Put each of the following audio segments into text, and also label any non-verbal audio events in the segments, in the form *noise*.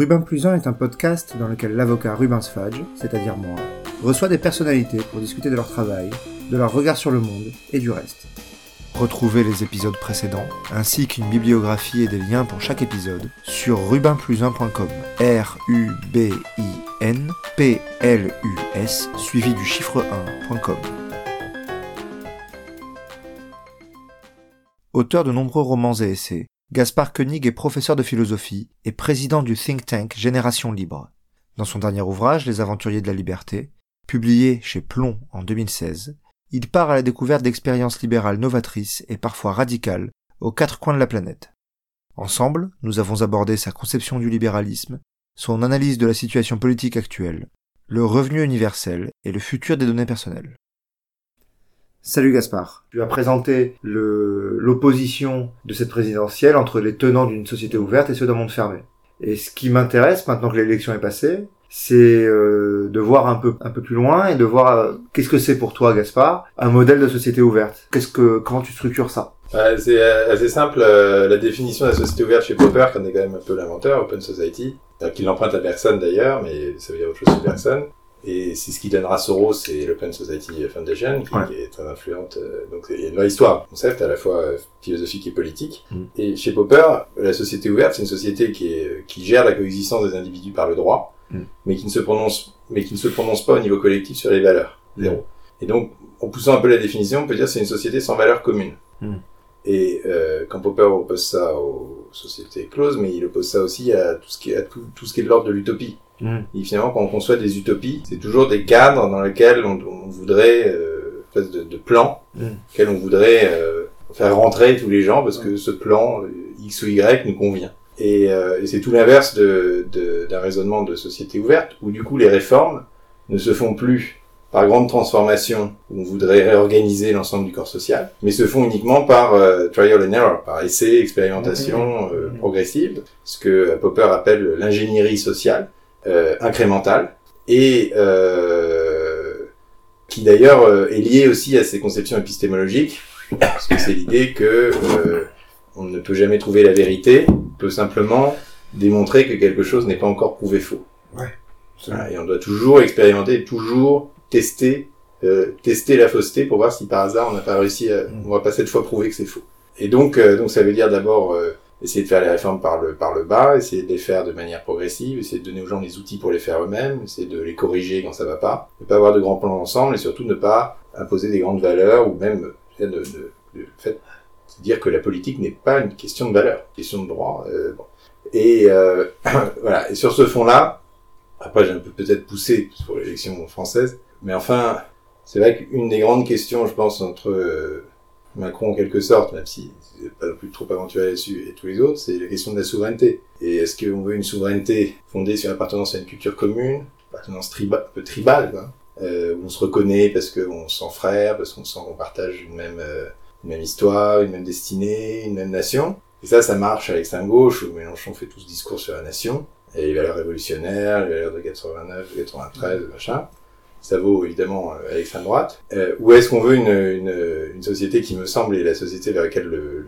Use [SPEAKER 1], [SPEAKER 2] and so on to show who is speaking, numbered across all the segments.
[SPEAKER 1] Rubin Plus 1 est un podcast dans lequel l'avocat Rubin Sfadge, c'est-à-dire moi, reçoit des personnalités pour discuter de leur travail, de leur regard sur le monde et du reste. Retrouvez les épisodes précédents, ainsi qu'une bibliographie et des liens pour chaque épisode sur rubinplus1.com. R-U-B-I-N P-L-U-S suivi du chiffre 1.com. Auteur de nombreux romans et essais, Gaspard Koenig est professeur de philosophie et président du think tank Génération Libre. Dans son dernier ouvrage, Les Aventuriers de la Liberté, publié chez Plomb en 2016, il part à la découverte d'expériences libérales novatrices et parfois radicales aux quatre coins de la planète. Ensemble, nous avons abordé sa conception du libéralisme, son analyse de la situation politique actuelle, le revenu universel et le futur des données personnelles. Salut Gaspard. Tu as présenté l'opposition de cette présidentielle entre les tenants d'une société ouverte et ceux d'un monde fermé. Et ce qui m'intéresse maintenant que l'élection est passée, c'est euh, de voir un peu un peu plus loin et de voir euh, qu'est-ce que c'est pour toi Gaspard un modèle de société ouverte? Qu'est-ce que comment tu structures ça?
[SPEAKER 2] C'est euh, assez simple. la définition de la société ouverte chez Popper, qui en est quand même un peu l'inventeur, Open Society, qu'il l'emprunte à personne d'ailleurs, mais ça veut dire autre chose que personne. Et c'est ce qui donnera Soros et l'Open Society Foundation, qui, est très influente. Euh, donc il y a une vraie histoire, concept à la fois euh, philosophique et politique. Mm. Et chez Popper, la société ouverte, c'est une société qui, est, qui gère la coexistence des individus par le droit, mm. mais qui ne se prononce, mais qui ne se prononce pas au niveau collectif sur les valeurs. Mm. Zéro. Et donc, en poussant un peu la définition, on peut dire que c'est une société sans valeurs communes. Et euh, quand Popper oppose ça aux sociétés closes, mais il oppose ça aussi à tout ce qui à tout, tout ce qui est de l'ordre de l'utopie. Mm. Et finalement, quand on conçoit des utopies, c'est toujours des cadres dans lesquels on, on voudrait, euh, de, de plan, mm. auquel on voudrait euh, faire rentrer tous les gens parce que ce plan euh, X ou Y nous convient. Et, euh, et c'est tout l'inverse d'un de, raisonnement de société ouverte, où du coup les réformes ne se font plus par grande transformation, où on voudrait réorganiser l'ensemble du corps social, mais se font uniquement par euh, trial and error, par essai, expérimentation mm. euh, progressive, ce que Popper appelle l'ingénierie sociale, euh, incrémentale et euh, qui d'ailleurs euh, est lié aussi à ces conceptions épistémologiques, parce que c'est l'idée que euh, on ne peut jamais trouver la vérité, on peut simplement démontrer que quelque chose n'est pas encore prouvé faux.
[SPEAKER 1] Ouais.
[SPEAKER 2] et on doit toujours expérimenter, toujours tester, euh, tester la fausseté pour voir si par hasard on n'a pas réussi, à, on va pas cette fois prouver que c'est faux. Et donc, donc ça veut dire d'abord essayer de faire les réformes par le, par le bas, essayer de les faire de manière progressive, essayer de donner aux gens les outils pour les faire eux-mêmes, essayer de les corriger quand ça va pas, ne pas avoir de grands plans ensemble et surtout ne pas imposer des grandes valeurs ou même de, de, de, dire que la politique n'est pas une question de valeur, question de droit. Euh, bon. Et euh, *coughs* voilà. Et sur ce fond-là, après j'ai un peu peut-être poussé pour l'élection française, mais enfin, c'est vrai qu'une des grandes questions, je pense, entre euh, Macron en quelque sorte, même si c'est pas plus trop aventuré là-dessus, et tous les autres, c'est la question de la souveraineté. Et est-ce qu'on veut une souveraineté fondée sur l'appartenance à une culture commune, appartenance un peu tribale, euh, où on se reconnaît parce qu'on se sent frère, parce qu'on partage une même, euh, une même histoire, une même destinée, une même nation. Et ça, ça marche à l'extrême gauche, où Mélenchon fait tout ce discours sur la nation, et les valeurs révolutionnaires, les valeurs de 89, de 93, machin ça vaut évidemment euh, à l'extrême droite, euh, ou est-ce qu'on veut une, une, une, société qui me semble est la société vers laquelle le,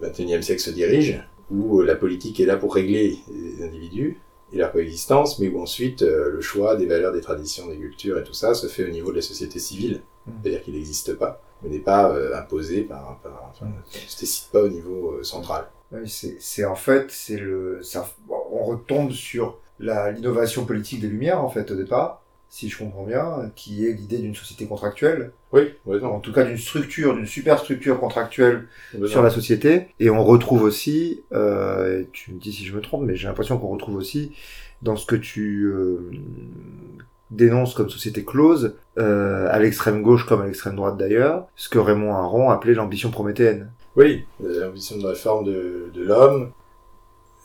[SPEAKER 2] le 21e siècle se dirige, où euh, la politique est là pour régler les individus et leur coexistence, mais où ensuite euh, le choix des valeurs, des traditions, des cultures et tout ça se fait au niveau de la société civile, mmh. c'est-à-dire qu'il n'existe pas, mais n'est pas euh, imposé par, par enfin, ne se décide pas au niveau central.
[SPEAKER 1] Oui, c'est en fait, c'est le, ça, on retombe sur l'innovation politique des Lumières en fait au départ, si je comprends bien, qui est l'idée d'une société contractuelle.
[SPEAKER 2] Oui,
[SPEAKER 1] en tout cas d'une structure, d'une superstructure contractuelle sur la société. Et on retrouve aussi, euh, tu me dis si je me trompe, mais j'ai l'impression qu'on retrouve aussi dans ce que tu euh, dénonces comme société close, euh, à l'extrême gauche comme à l'extrême droite d'ailleurs, ce que Raymond Aron appelait l'ambition prométhéenne.
[SPEAKER 2] Oui, l'ambition de réforme de, de l'homme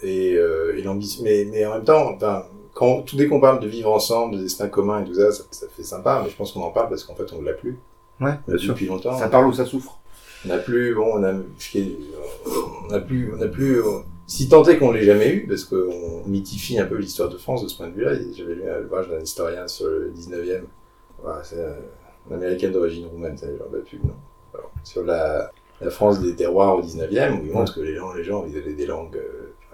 [SPEAKER 2] et, euh, et l'ambition, mais, mais en même temps, enfin, quand, tout dès qu'on parle de vivre ensemble, de destin commun et tout ça, ça, fait sympa, mais je pense qu'on en parle parce qu'en fait, on ne l'a plus.
[SPEAKER 1] Ouais, bien
[SPEAKER 2] sûr. Depuis longtemps.
[SPEAKER 1] Ça parle ou ça souffre.
[SPEAKER 2] On n'a plus, bon, on a, on a plus, on a plus, si tant est qu'on l'ait jamais eu, parce qu'on mythifie un peu l'histoire de France de ce point de vue-là. J'avais lu un ouvrage d'un historien sur le 19e. Voilà, c'est un américain d'origine roumaine, ça genre de pub, non? Alors, sur la, la France des terroirs au 19e, où il montre que les gens, les gens, ils avaient des langues,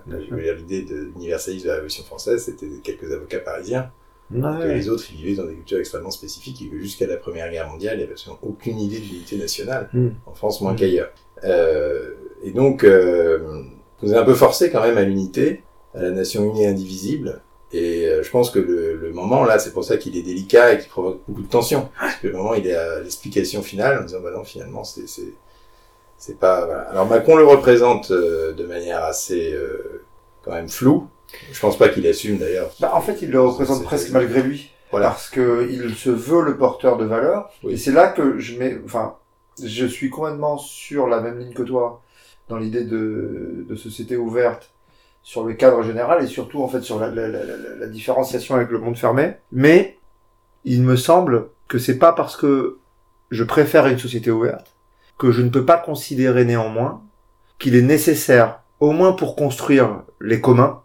[SPEAKER 2] L'idée de l'universalisme de la Révolution française, c'était quelques avocats parisiens.
[SPEAKER 1] Ouais.
[SPEAKER 2] les autres, ils vivaient dans des cultures extrêmement spécifiques et que jusqu'à la Première Guerre mondiale, il n'y avait absolument aucune idée de l'unité nationale,
[SPEAKER 1] Mm.
[SPEAKER 2] en France moins
[SPEAKER 1] Mm.
[SPEAKER 2] qu'ailleurs. Euh, et donc, euh, nous a un peu forcé quand même à l'unité, à la nation unie et indivisible. Et euh, je pense que le, le moment, là, c'est pour ça qu'il est délicat et qu'il provoque beaucoup de tension. Parce que le moment, il est à l'explication finale, en disant, bah non, finalement, c'est... c'est pas voilà. alors Macron le représente euh, de manière assez euh, quand même floue je pense pas qu'il assume d'ailleurs
[SPEAKER 1] Bah, en fait, il le représente presque malgré lui.
[SPEAKER 2] Voilà.
[SPEAKER 1] Parce que il se veut le porteur de valeur.
[SPEAKER 2] Oui.
[SPEAKER 1] Et c'est là que je mets, enfin, je suis complètement sur la même ligne que toi dans l'idée de, de société ouverte sur le cadre général et surtout en fait sur la, la, la, la- la différenciation avec le monde fermé. Mais il me semble que c'est pas parce que je préfère une société ouverte que je ne peux pas considérer néanmoins qu'il est nécessaire, au moins pour construire les communs,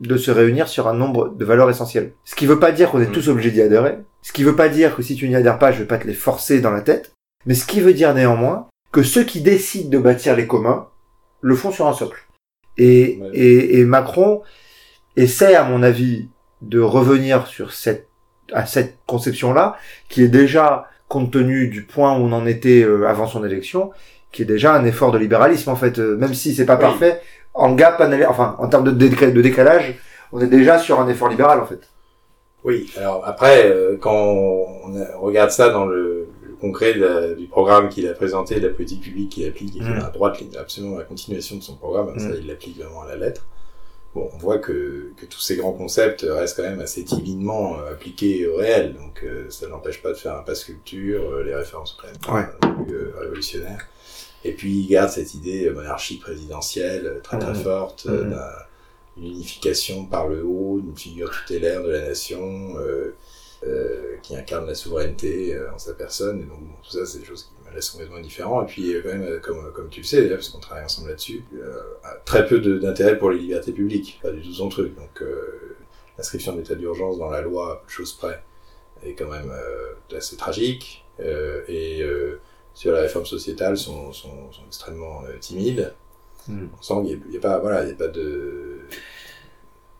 [SPEAKER 1] de se réunir sur un nombre de valeurs essentielles. Ce qui veut pas dire qu'on est
[SPEAKER 2] Mm.
[SPEAKER 1] tous obligés d'y adhérer. Ce qui veut pas dire que si tu n'y adhères pas, je vais pas te les forcer dans la tête. Mais ce qui veut dire néanmoins que ceux qui décident de bâtir les communs le font sur un socle. Et,
[SPEAKER 2] Ouais.
[SPEAKER 1] et, et Macron essaie, à mon avis, de revenir sur cette, à cette conception-là, qui est déjà, compte tenu du point où on en était euh, avant son élection, qui est déjà un effort de libéralisme, en fait, euh, même si c'est pas
[SPEAKER 2] Oui.
[SPEAKER 1] parfait, en gap, enfin, en termes de, déca- de décalage, on est déjà sur un effort libéral, en fait.
[SPEAKER 2] Oui, alors après, euh, quand on regarde ça dans le, le concret de la- du programme qu'il a présenté, de la politique publique qu'il applique, et qui
[SPEAKER 1] Mm.
[SPEAKER 2] est à droite, absolument la continuation de son programme, ça
[SPEAKER 1] Mm.
[SPEAKER 2] il l'applique vraiment à la lettre. Bon, on voit que, que tous ces grands concepts restent quand même assez timidement euh, appliqués au réel, donc euh, ça n'empêche pas de faire un passe culture, euh, les réformes sont pas
[SPEAKER 1] Ouais.
[SPEAKER 2] révolutionnaires. Et puis il garde cette idée monarchie présidentielle très très
[SPEAKER 1] Mm.
[SPEAKER 2] forte, euh,
[SPEAKER 1] Mm.
[SPEAKER 2] d'un- une unification par le haut, une figure tutélaire de la nation euh, euh, qui incarne la souveraineté en sa personne. Et donc bon, tout ça, c'est des choses qui me laissent complètement indifférent. Et puis euh, quand même, euh, comme, comme tu le sais, parce qu'on travaille ensemble là-dessus, euh, très peu de- d'intérêt pour les libertés publiques, pas du tout son truc. Donc euh, l'inscription d'état d'urgence dans la loi, de choses près, est quand même euh, assez tragique. Euh, et euh, sur la réforme sociétale, sont, sont, sont extrêmement euh, timides.
[SPEAKER 1] Mm.
[SPEAKER 2] On sent qu'il n'y a, pas, voilà, il y a pas de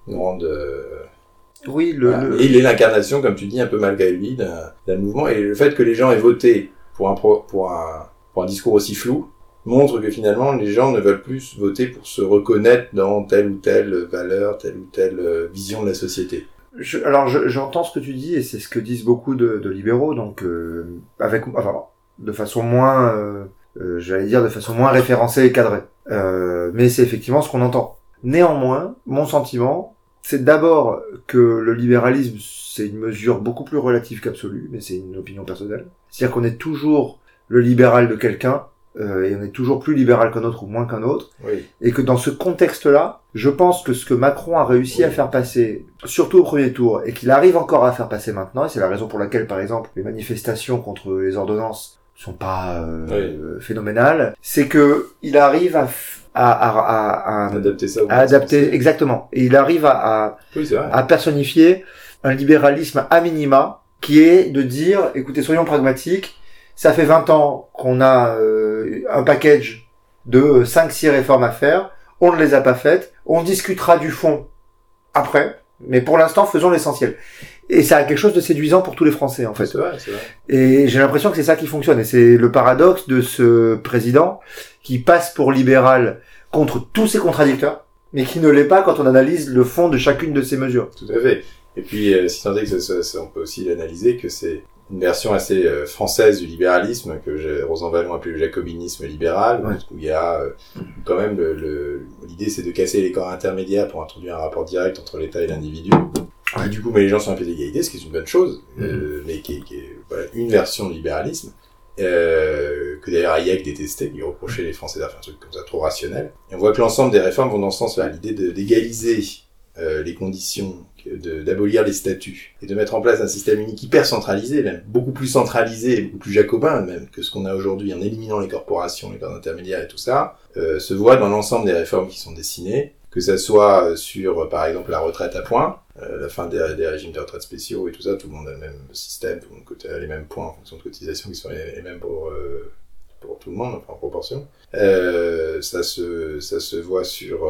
[SPEAKER 2] grande. euh,
[SPEAKER 1] Oui, le,
[SPEAKER 2] voilà.
[SPEAKER 1] le-
[SPEAKER 2] Et il est l'incarnation, comme tu dis, un peu malgré lui, d'un mouvement. Et le fait que les gens aient voté pour un, pro- pour un, pour un discours aussi flou montre que finalement les gens ne veulent plus voter pour se reconnaître dans telle ou telle valeur, telle ou telle euh, vision de la société.
[SPEAKER 1] Je- alors je- j'entends ce que tu dis et c'est ce que disent beaucoup de, de libéraux, donc euh, avec, enfin, de façon moins, euh, euh, j'allais dire de façon moins référencée et cadrée. Euh, mais c'est effectivement ce qu'on entend. Néanmoins, mon sentiment, c'est d'abord que le libéralisme c'est une mesure beaucoup plus relative qu'absolue, mais c'est une opinion personnelle. C'est-à-dire qu'on est toujours le libéral de quelqu'un euh, et on est toujours plus libéral qu'un autre ou moins qu'un autre
[SPEAKER 2] Oui.
[SPEAKER 1] et que dans ce contexte-là, je pense que ce que Macron a réussi
[SPEAKER 2] Oui.
[SPEAKER 1] à faire passer, surtout au premier tour, et qu'il arrive encore à faire passer maintenant, et c'est la raison pour laquelle, par exemple, les manifestations contre les ordonnances sont pas euh, phénoménales, c'est que il arrive à, à, à, à, à-
[SPEAKER 2] Adapter ça.
[SPEAKER 1] à adapter exactement, et il arrive à, à,
[SPEAKER 2] Oui,
[SPEAKER 1] à personnifier un libéralisme à minima qui est de dire, écoutez, soyons pragmatiques, ça fait 20 ans qu'on a euh, un package de 5-6 réformes à faire, on ne les a pas faites, on discutera du fond après, mais pour l'instant, faisons l'essentiel. Et ça a quelque chose de séduisant pour tous les Français, en fait.
[SPEAKER 2] C'est vrai, c'est vrai.
[SPEAKER 1] Et j'ai l'impression que c'est ça qui fonctionne. Et c'est le paradoxe de ce président qui passe pour libéral contre tous ses contradicteurs, mais qui ne l'est pas quand on analyse le fond de chacune de ses mesures.
[SPEAKER 2] Tout à fait. Et puis, euh, si tant est que ça, ça- ça- on peut aussi l'analyser que c'est une version assez euh, française du libéralisme que j'ai- Rosan Vallon appelé le jacobinisme libéral,
[SPEAKER 1] Ouais.
[SPEAKER 2] où il y a euh, quand même le- le- l'idée c'est de casser les corps intermédiaires pour introduire un rapport direct entre l'État et l'individu. Et du coup, met les gens sur un pied d'égalité, ce qui est une bonne chose,
[SPEAKER 1] Mhm.
[SPEAKER 2] euh, mais qui est, qui est, voilà, une version du libéralisme. Euh, que d'ailleurs Hayek détestait, qui reprochait les Français d'avoir fait un truc comme ça trop rationnel. Et on voit que l'ensemble des réformes vont dans ce sens-là, l'idée d'égaliser euh, les conditions, d'abolir les statuts et de mettre en place un système unique hyper centralisé, même beaucoup plus centralisé et beaucoup plus jacobin même que ce qu'on a aujourd'hui en éliminant les corporations, les corps intermédiaires et tout ça, euh, se voit dans l'ensemble des réformes qui sont dessinées, que ça soit euh, sur, euh, par exemple, la retraite à points, la fin des, régimes de retraite spéciaux et tout ça, tout le monde a le même système, tout le monde a les mêmes points en fonction de cotisation qui sont les, mêmes pour, pour tout le monde, en proportion. Ça se, ça se voit sur,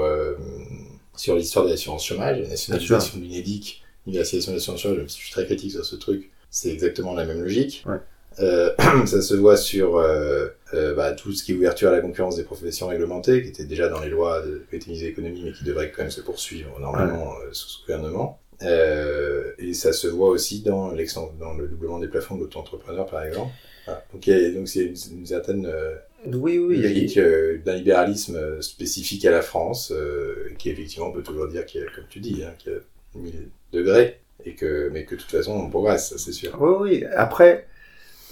[SPEAKER 2] sur l'histoire de l'assurance chômage, la nationalisation de l'UNEDIC, l'universalisation de l'assurance chômage, je suis très critique sur ce truc, c'est exactement la même logique.
[SPEAKER 1] Ouais.
[SPEAKER 2] Euh, *clears throat* ça se voit sur euh, euh, bah, tout ce qui est ouverture à la concurrence des professions réglementées, qui était déjà dans les lois de l'économie, mais qui devrait quand même se poursuivre normalement sous ce gouvernement. Et ça se voit aussi dans, dans le doublement des plafonds de l'auto-entrepreneur, par exemple. Voilà. Donc, il y a- donc c'est une, une certaine
[SPEAKER 1] Oui, oui, il y a-
[SPEAKER 2] logique euh, d'un libéralisme euh, spécifique à la France, euh, qui effectivement on peut toujours dire qu'il y a, comme tu dis, hein, qu'il y a 1000 degrés, et que, mais que de toute façon on progresse, ça c'est sûr.
[SPEAKER 1] Oui, oui. Après,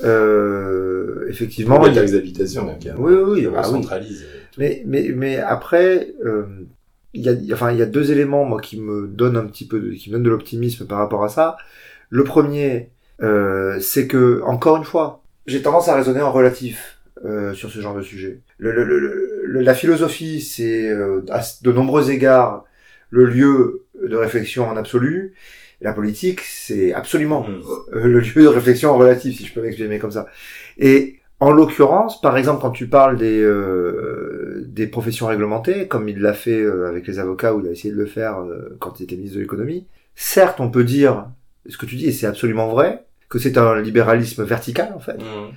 [SPEAKER 1] euh, effectivement, il y a-
[SPEAKER 2] taxe d'habitation même,
[SPEAKER 1] Oui, oui, oui.
[SPEAKER 2] on
[SPEAKER 1] Ah oui.
[SPEAKER 2] centralise. et tout.
[SPEAKER 1] mais, mais, mais après, euh, il y a, enfin, il y a deux éléments moi qui me donnent un petit peu, de, qui me donnent de l'optimisme par rapport à ça. Le premier, euh, c'est que encore une fois, j'ai tendance à raisonner en relatif euh, sur ce genre de sujet. Le, le, le- le- la philosophie, c'est euh, à de nombreux égards le lieu de réflexion en absolu. La politique, c'est absolument
[SPEAKER 2] Mm.
[SPEAKER 1] euh, le lieu de réflexion en relatif, si je peux m'exprimer comme ça. Et en l'occurrence, par exemple, quand tu parles des euh, des professions réglementées, comme il l'a fait euh, avec les avocats, ou il a essayé de le faire euh, quand il était ministre de l'économie, certes, on peut dire ce que tu dis, et c'est absolument vrai, que c'est un libéralisme vertical en fait.
[SPEAKER 2] Mm.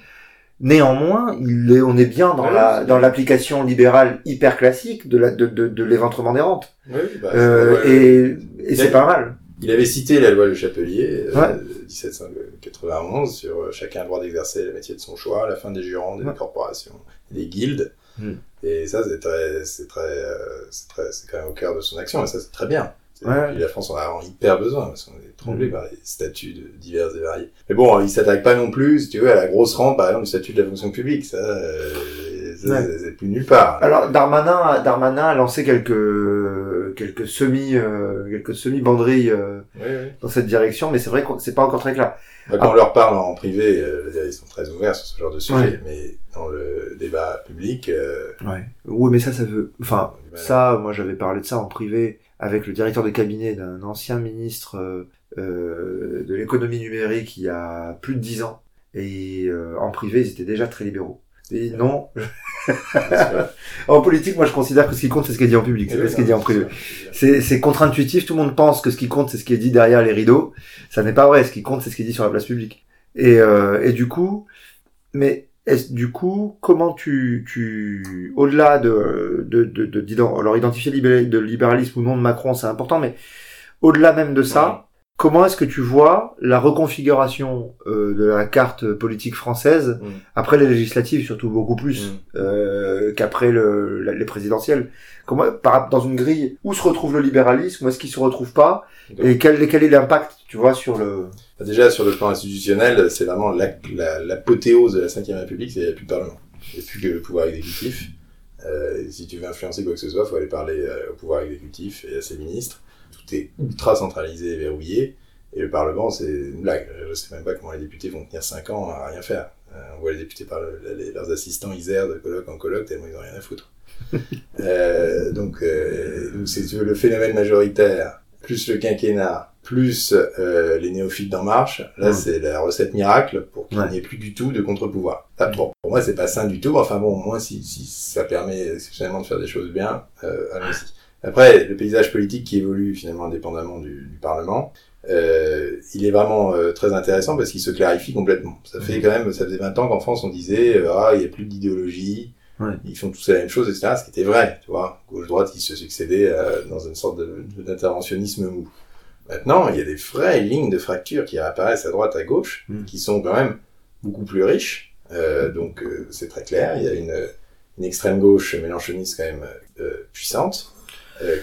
[SPEAKER 1] Néanmoins, il est, on est bien dans
[SPEAKER 2] Ouais,
[SPEAKER 1] la
[SPEAKER 2] c'est
[SPEAKER 1] dans
[SPEAKER 2] bien.
[SPEAKER 1] l'application libérale hyper classique de la de de, de l'éventrement des rentes.
[SPEAKER 2] Oui, bah,
[SPEAKER 1] Euh, et et c'est pas mal.
[SPEAKER 2] Il avait cité la loi Le Chapelier, euh,
[SPEAKER 1] Ouais.
[SPEAKER 2] de 1791, sur euh, chacun a le droit d'exercer le métier de son choix, la fin des jurons des
[SPEAKER 1] Ouais.
[SPEAKER 2] corporations, des guildes.
[SPEAKER 1] Mm.
[SPEAKER 2] Et ça, c'est très, c'est très, euh, c'est très, c'est quand même au cœur de son action, et ça, c'est très bien.
[SPEAKER 1] Ouais.
[SPEAKER 2] puis La France en a vraiment hyper besoin, parce qu'on est étranglé
[SPEAKER 1] Mm.
[SPEAKER 2] par les statuts de divers et variés. Mais bon, il s'attaque pas non plus, si tu veux, à la grosse rente, par exemple, du statut de la fonction publique. Ça, euh, ça,
[SPEAKER 1] Ouais.
[SPEAKER 2] c'est- c'est plus nulle part.
[SPEAKER 1] Alors Darmanin, Darmanin a lancé quelques quelques semi euh, quelques semi banderilles euh,
[SPEAKER 2] Oui, oui.
[SPEAKER 1] dans cette direction, mais c'est vrai que c'est pas encore très clair.
[SPEAKER 2] Bah, quand on leur parle en privé, euh, ils sont très ouverts sur ce genre de sujet,
[SPEAKER 1] Ouais.
[SPEAKER 2] mais dans le débat public, euh,
[SPEAKER 1] Ouais. Oui, mais ça, ça veut. Enfin, ça, moi, j'avais parlé de ça en privé avec le directeur de cabinet d'un ancien ministre euh, euh, de l'économie numérique il y a plus de dix ans. Et euh, en privé, ils étaient déjà très libéraux. Et non, *laughs* en politique, moi, je considère que ce qui compte, c'est ce qui est dit en public, c'est pas ce qui est dit en privé. C'est c'est contre-intuitif, tout le monde pense que ce qui compte, c'est ce qui est dit derrière les rideaux. Ça n'est pas vrai, ce qui compte, c'est ce qui est dit sur la place publique. Et, euh, et du coup, mais est du coup, comment tu, tu au-delà de, de, de, alors identifier libé- de libéralisme ou non de Macron, c'est important, mais au-delà même de ça, comment est-ce que tu vois la reconfiguration euh, de la carte politique française
[SPEAKER 2] Mm.
[SPEAKER 1] après les législatives, surtout beaucoup plus
[SPEAKER 2] Mm.
[SPEAKER 1] euh, qu'après le, les présidentielles? Comment, par, dans une grille, où se retrouve le libéralisme, où est-ce qu'il se retrouve pas, et quel, quel est l'impact, tu vois, sur le...
[SPEAKER 2] Bah, Déjà, sur le plan institutionnel, c'est vraiment la- la- l'apothéose de la Ve République, c'est plus de Parlement. Il n'y a plus que le pouvoir exécutif. Euh, si tu veux influencer quoi que ce soit, il faut aller parler euh, au pouvoir exécutif et à ses ministres. Tout est ultra centralisé et verrouillé. Et le Parlement, c'est une blague. Je ne sais même pas comment les députés vont tenir 5 ans à rien faire. Euh, on voit les députés par le- leurs assistants, ils errent de colloque en colloque tellement ils n'ont rien à foutre. *laughs* euh, donc, euh, donc c'est le phénomène majoritaire, plus le quinquennat, plus euh, les néophytes d'En Marche, là c'est la recette miracle pour qu'il
[SPEAKER 1] Ouais.
[SPEAKER 2] n'y ait plus du tout de contre-pouvoir. Bon, pour moi c'est pas sain du tout, enfin bon, au moins si, si ça permet exceptionnellement de faire des choses bien, allons-y. Après, le paysage politique qui évolue finalement indépendamment du, du Parlement, euh, il est vraiment euh, très intéressant parce qu'il se clarifie complètement. Ça fait
[SPEAKER 1] Mhm.
[SPEAKER 2] quand même, ça faisait 20 ans qu'en France on disait euh, ah il n'y a plus d'idéologie,
[SPEAKER 1] Ouais.
[SPEAKER 2] ils font tous la même chose, etc. Ce qui était vrai, tu vois. Gauche-droite, ils se succédaient dans une sorte d'interventionnisme mou. Maintenant, il y a des vraies lignes de fracture qui apparaissent à droite, à gauche,
[SPEAKER 1] Mm.
[SPEAKER 2] qui sont quand même beaucoup plus riches. Donc c'est très clair. Il y a une, une extrême gauche mélanchoniste quand même puissante,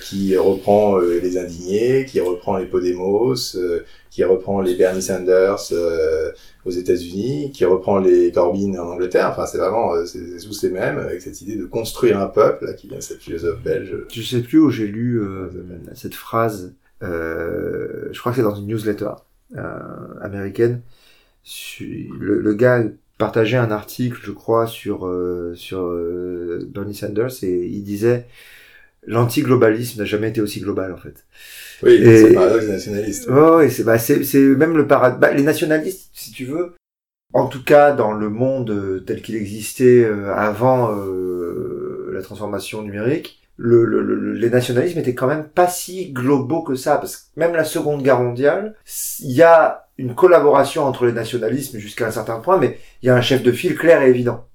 [SPEAKER 2] qui reprend euh, les indignés, qui reprend les Podemos, euh, qui reprend les Bernie Sanders euh, aux États-Unis, qui reprend les Corbyn en Angleterre. Enfin, c'est vraiment, euh, c'est tous les mêmes, avec cette idée de construire un peuple, qui vient de cette philosophe belge.
[SPEAKER 1] Je sais plus où j'ai lu euh, cette phrase, euh, je crois que c'est dans une newsletter euh, américaine. Le, le gars partageait un article, je crois, sur, euh, sur euh, Bernie Sanders et il disait l'antiglobalisme n'a jamais été aussi global en fait.
[SPEAKER 2] Oui, c'est le paradoxe nationaliste.
[SPEAKER 1] Oh, et c'est bah, c'est c'est même le paradoxe. Bah, les nationalistes, si tu veux, en tout cas dans le monde euh, tel qu'il existait euh, avant euh, la transformation numérique, le, le- le- les nationalismes étaient quand même pas si globaux que ça, parce que même la Seconde Guerre mondiale, il y a une collaboration entre les nationalismes jusqu'à un certain point, mais il y a un chef de file clair et évident,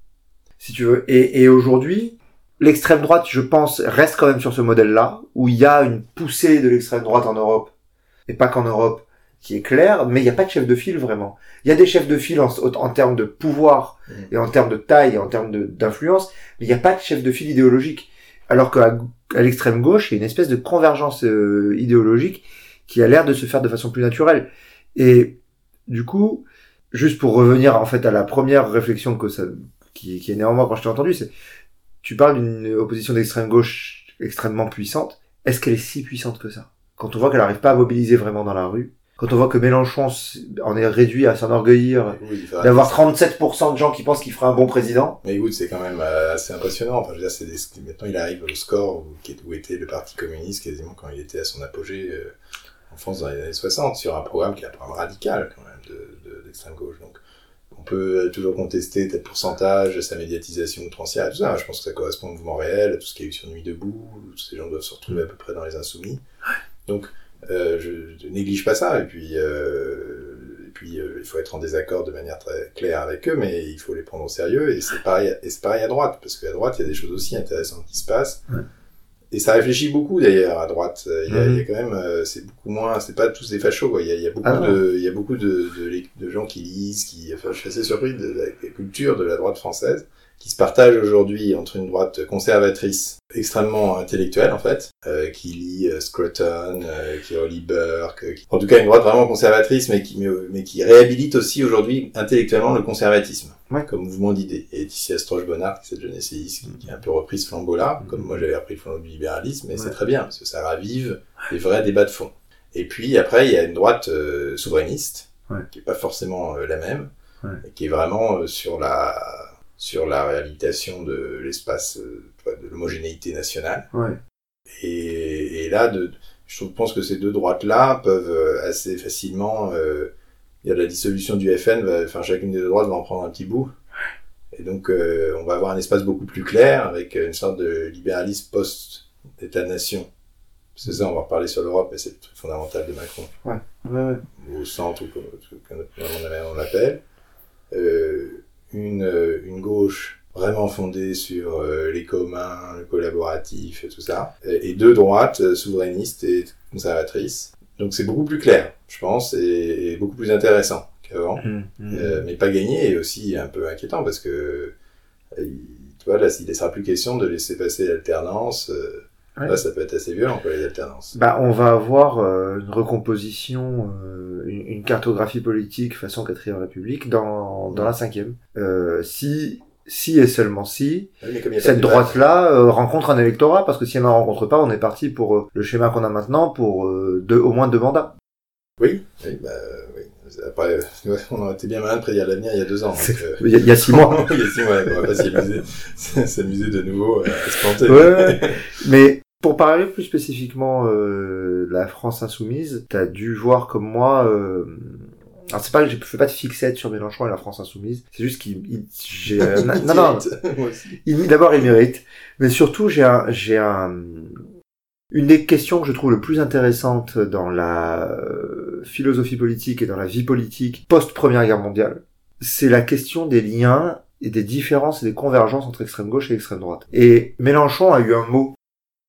[SPEAKER 1] si tu veux. Et, et aujourd'hui, l'extrême droite, je pense, reste quand même sur ce modèle-là, où il y a une poussée de l'extrême droite en Europe, et pas qu'en Europe, qui est claire, mais il n'y a pas de chef de file vraiment. Il y a des chefs de file en, en termes de pouvoir,
[SPEAKER 2] Mhm.
[SPEAKER 1] et en termes de taille, et en termes d'influence, mais il n'y a pas de chef de file idéologique. Alors qu'à à l'extrême gauche, il y a une espèce de convergence euh, idéologique qui a l'air de se faire de façon plus naturelle. Et du coup, juste pour revenir en fait à la première réflexion que ça, qui, qui est moi quand je t'ai entendu, c'est tu parles d'une opposition d'extrême gauche extrêmement puissante. Est-ce qu'elle est si puissante que ça? Quand on voit qu'elle n'arrive pas à mobiliser vraiment dans la rue, quand on voit que Mélenchon en est réduit à s'enorgueillir
[SPEAKER 2] Oui,
[SPEAKER 1] d'avoir 37% de gens qui pensent qu'il fera un bon président,
[SPEAKER 2] Mais écoute, c'est quand même euh, assez impressionnant. Enfin, je veux dire, c'est des... maintenant il arrive au score où, était le Parti communiste quasiment quand il était à son apogée euh, en France dans les années 60 sur un programme qui est un programme radical quand même de, de- d'extrême gauche. Donc, on peut toujours contester tel pourcentage, sa médiatisation outrancière, tout ça. Je pense que ça correspond au mouvement réel, à tout ce qu'il y a eu sur Nuit debout. où Ces gens doivent se retrouver à peu près dans les insoumis. Donc, euh, je, néglige pas ça. Et puis, euh, et puis euh, il faut être en désaccord de manière très claire avec eux, mais il faut les prendre au sérieux. Et c'est pareil, et c'est pareil à droite, parce qu'à droite, il y a des choses aussi intéressantes qui se passent.
[SPEAKER 1] Ouais.
[SPEAKER 2] Et ça réfléchit beaucoup d'ailleurs à droite. Il y a,
[SPEAKER 1] Mhm.
[SPEAKER 2] il y a quand même, euh, c'est beaucoup moins, c'est pas tous des fachos. Quoi. Il, y a, il y a beaucoup
[SPEAKER 1] Ah
[SPEAKER 2] de, il y a beaucoup de, de, de gens qui lisent, qui, enfin, je suis assez surpris de la, la culture de la droite française, qui se partage aujourd'hui entre une droite conservatrice, extrêmement intellectuelle en fait, euh, qui lit euh, Scruton, euh, qui relit Burke, euh, qui- en tout cas une droite vraiment conservatrice, mais qui, mais, qui réhabilite aussi aujourd'hui intellectuellement le conservatisme
[SPEAKER 1] Ouais.
[SPEAKER 2] comme mouvement d'idées. Et Ticia Stroche-Bonnard, qui est cette jeune essayiste qui, qui a un peu repris ce flambeau-là, comme moi j'avais repris le flambeau du libéralisme, et
[SPEAKER 1] Ouais.
[SPEAKER 2] c'est très bien, parce que ça ravive des vrais débats de fond. Et puis après, il y a une droite euh, souverainiste,
[SPEAKER 1] Ouais.
[SPEAKER 2] qui est pas forcément euh, la même, et qui est vraiment euh, sur la sur la réhabilitation de l'espace, euh, de l'homogénéité nationale.
[SPEAKER 1] ouais.
[SPEAKER 2] Et, et là, de, je pense que ces deux droites-là peuvent euh, assez facilement... Euh, il y a la dissolution du FN, va, enfin chacune des deux droites va en prendre un petit bout. Et donc euh, on va avoir un espace beaucoup plus clair avec une sorte de libéralisme post-État-nation. C'est ça, on va reparler sur l'Europe, mais c'est le truc fondamental de Macron
[SPEAKER 1] Ouais, ouais.
[SPEAKER 2] au centre ou comme, comme on l'appelle, euh, une, euh, une gauche vraiment fondée sur euh, les communs, le collaboratif et tout ça, et, et deux droites euh, souverainistes et conservatrices. Donc c'est beaucoup plus clair, je pense, et, et beaucoup plus intéressant qu'avant,
[SPEAKER 1] mhm.
[SPEAKER 2] Euh, mais pas gagné et aussi un peu inquiétant parce que euh, tu vois là, il ne sera plus question de laisser passer l'alternance.
[SPEAKER 1] Ouais.
[SPEAKER 2] Là, ça peut être assez violent, quoi, les alternances.
[SPEAKER 1] Bah, on va avoir euh, une recomposition, euh, une, une cartographie politique façon quatrième République dans, dans la cinquième. Euh, si, si et seulement si,
[SPEAKER 2] Oui, mais comme il y a pas
[SPEAKER 1] cette droite-là euh, rencontre un électorat, parce que si elle n'en rencontre pas, on est parti pour euh, le schéma qu'on a maintenant pour euh, deux, au moins deux mandats.
[SPEAKER 2] Oui, oui, bah, oui. Après, euh, *laughs* on aurait été bien malin de prédire l'avenir il y a deux ans. donc, euh, *laughs*
[SPEAKER 1] Il y, a- il y a six mois. *laughs*
[SPEAKER 2] il y a six mois, on va pas s'amuser, s'amuser de nouveau à se planter.
[SPEAKER 1] Ouais, Mais pour parler plus spécifiquement euh, de la France insoumise, t'as dû voir comme moi. Euh... Alors c'est pas que je fais pas de fixette sur Mélenchon et la France insoumise. C'est juste qu'il, il- j'ai euh, *laughs* non non. *laughs*
[SPEAKER 2] Aussi.
[SPEAKER 1] Il, d'abord il mérite, mais surtout j'ai un j'ai un une des questions que je trouve le plus intéressante dans la euh, philosophie politique et dans la vie politique post Première Guerre mondiale, c'est la question des liens et des différences et des convergences entre extrême gauche et extrême droite. Et Mélenchon a eu un mot.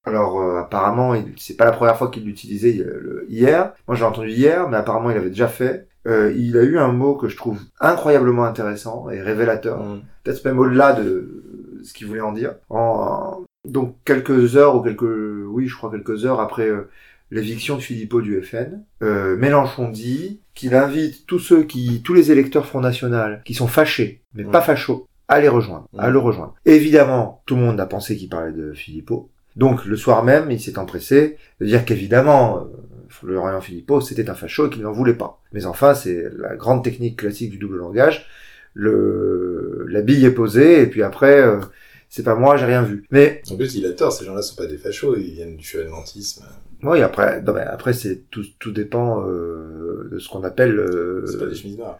[SPEAKER 1] Alors euh, apparemment, c'est pas la première fois qu'il l'utilisait euh, hier. Moi j'ai entendu hier, mais apparemment il avait déjà fait. Euh, il a eu un mot que je trouve incroyablement intéressant et révélateur
[SPEAKER 2] Mm.
[SPEAKER 1] peut-être même au-delà de ce qu'il voulait en dire. En, donc quelques heures ou quelques, oui, je crois quelques heures après euh, l'éviction de Philippot du FN, euh, Mélenchon dit qu'il invite tous ceux qui, tous les électeurs Front National qui sont fâchés, mais
[SPEAKER 2] Mm.
[SPEAKER 1] pas fachos, à les rejoindre, à
[SPEAKER 2] Mm.
[SPEAKER 1] le rejoindre. Évidemment, tout le monde a pensé qu'il parlait de Philippot. Donc le soir même, il s'est empressé de dire qu'évidemment, euh, Florian Philippot, c'était un facho et qu'il n'en voulait pas. Mais enfin, c'est la grande technique classique du double langage. Le, la bille est posée et puis après, euh, c'est pas moi, j'ai rien vu. Mais
[SPEAKER 2] En plus, il a tort, ces gens-là sont pas des fachos, ils viennent du chevènementisme.
[SPEAKER 1] oui, après, non, mais après c'est tout, tout dépend euh, de ce qu'on appelle. euh,
[SPEAKER 2] C'est pas des chemises noires.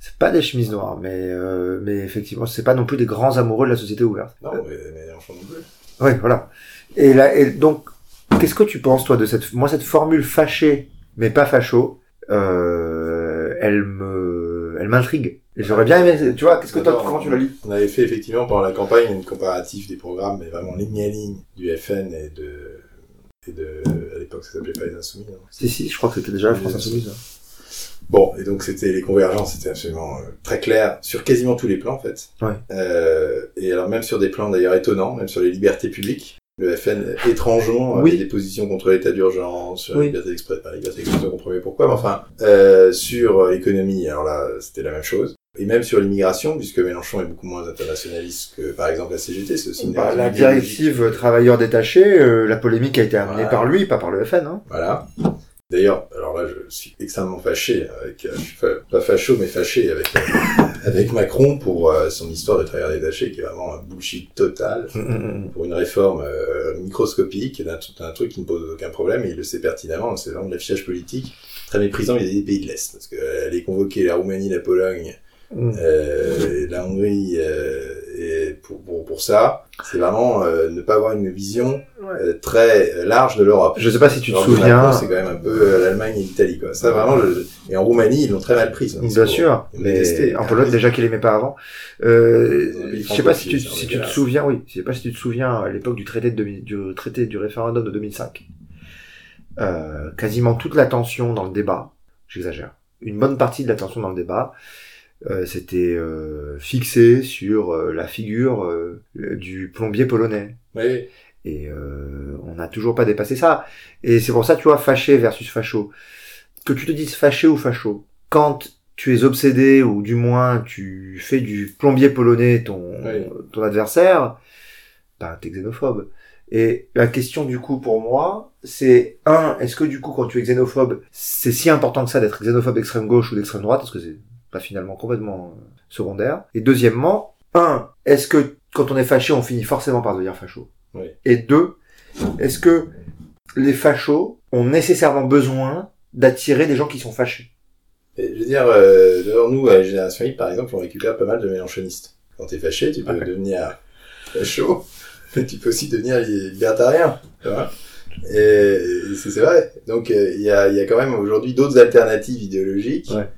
[SPEAKER 1] C'est pas des chemises noires, mais euh, mais effectivement, c'est pas non plus des grands amoureux de la société ouverte.
[SPEAKER 2] Non, mais, mais non plus.
[SPEAKER 1] Oui, voilà. Et là, et donc, qu'est-ce que tu penses toi de cette, moi cette formule fâché mais pas facho, euh, elle me, elle m'intrigue. J'aurais bien aimé, tu vois, qu'est-ce que toi, comment tu la lis?
[SPEAKER 2] On avait fait effectivement pendant la campagne une comparatif des programmes, mais vraiment ligne à ligne, du FN et de... Et de à l'époque, ça s'appelait pas les Insoumis. hein.
[SPEAKER 1] Si si, je crois que c'était déjà la France Insoumise. hein.
[SPEAKER 2] Bon, et donc c'était les convergences, c'était absolument euh, très clair sur quasiment tous les plans en fait.
[SPEAKER 1] Ouais.
[SPEAKER 2] Euh, et alors même sur des plans d'ailleurs étonnants, même sur les libertés publiques, le FN étrangement
[SPEAKER 1] Oui.
[SPEAKER 2] avait des positions contre l'état d'urgence, sur
[SPEAKER 1] Oui.
[SPEAKER 2] la liberté d'expression, la liberté d'expression, on comprenait pourquoi, mais enfin euh, sur euh, l'économie, alors là c'était la même chose. Et même sur l'immigration, puisque Mélenchon est beaucoup moins internationaliste que par exemple la CGT, c'est aussi une
[SPEAKER 1] Bah, la directive travailleurs détachés, euh, la polémique a été amenée
[SPEAKER 2] Voilà.
[SPEAKER 1] par lui, pas par le FN. Hein.
[SPEAKER 2] Voilà. D'ailleurs, alors là, je suis extrêmement fâché avec, euh, je suis fa- pas facho, mais fâché avec euh, avec Macron pour euh, son histoire de travailleurs détachés, qui est vraiment un bullshit total, pour une réforme microscopique d'un truc qui ne pose aucun problème, et il le sait pertinemment, c'est vraiment de l'affichage politique très méprisant vis-à-vis des pays de l'Est, parce qu'elle est convoquée la Roumanie, la Pologne,
[SPEAKER 1] Mm.
[SPEAKER 2] euh, la Hongrie, euh, et pour, pour, pour ça, c'est vraiment euh, ne pas avoir une vision euh, très large de l'Europe.
[SPEAKER 1] Je sais pas si tu te
[SPEAKER 2] Alors
[SPEAKER 1] souviens.
[SPEAKER 2] C'est quand même un peu euh, l'Allemagne et l'Italie, quoi. Ça, vraiment, je- et en Roumanie, ils l'ont très mal prise. hein,
[SPEAKER 1] Bien sûr,
[SPEAKER 2] Ils l'ont détesté.
[SPEAKER 1] mais en Pologne déjà qu'il aimait pas avant. Euh, je sais pas si tu, si tu te souviens, oui, je sais pas si tu te souviens à l'époque du traité de 2000 du traité du référendum de 2005. Euh, quasiment toute l'attention dans le débat, j'exagère, une bonne partie de l'attention dans le débat, euh, c'était euh, fixée sur euh, la figure euh, du plombier polonais.
[SPEAKER 2] Oui,
[SPEAKER 1] Et euh, on n'a toujours pas dépassé ça. Et c'est pour ça, tu vois, fâché versus facho. Que tu te dises fâché ou facho, quand tu es obsédé ou du moins tu fais du plombier polonais ton,
[SPEAKER 2] Oui.
[SPEAKER 1] ton adversaire, ben t'es xénophobe. Et la question du coup pour moi, c'est un, est-ce que du coup quand tu es xénophobe, c'est si important que ça d'être xénophobe d'extrême gauche ou d'extrême droite, parce que c'est pas finalement complètement euh, secondaire. Et deuxièmement, un, est-ce que quand on est fâché, on finit forcément par devenir facho?
[SPEAKER 2] Oui.
[SPEAKER 1] Et deux, est-ce que les fachos ont nécessairement besoin d'attirer des gens qui sont fâchés?
[SPEAKER 2] Et je veux dire, euh, devant nous, à la génération Y, par exemple, on récupère pas mal de mélanchonistes. Quand t'es fâché, tu peux
[SPEAKER 1] Ok.
[SPEAKER 2] devenir facho, mais tu peux aussi devenir li- libertarien. Tu vois? Et et c'est vrai. Donc, euh, il y, a, il y a quand même aujourd'hui d'autres alternatives idéologiques
[SPEAKER 1] Ouais.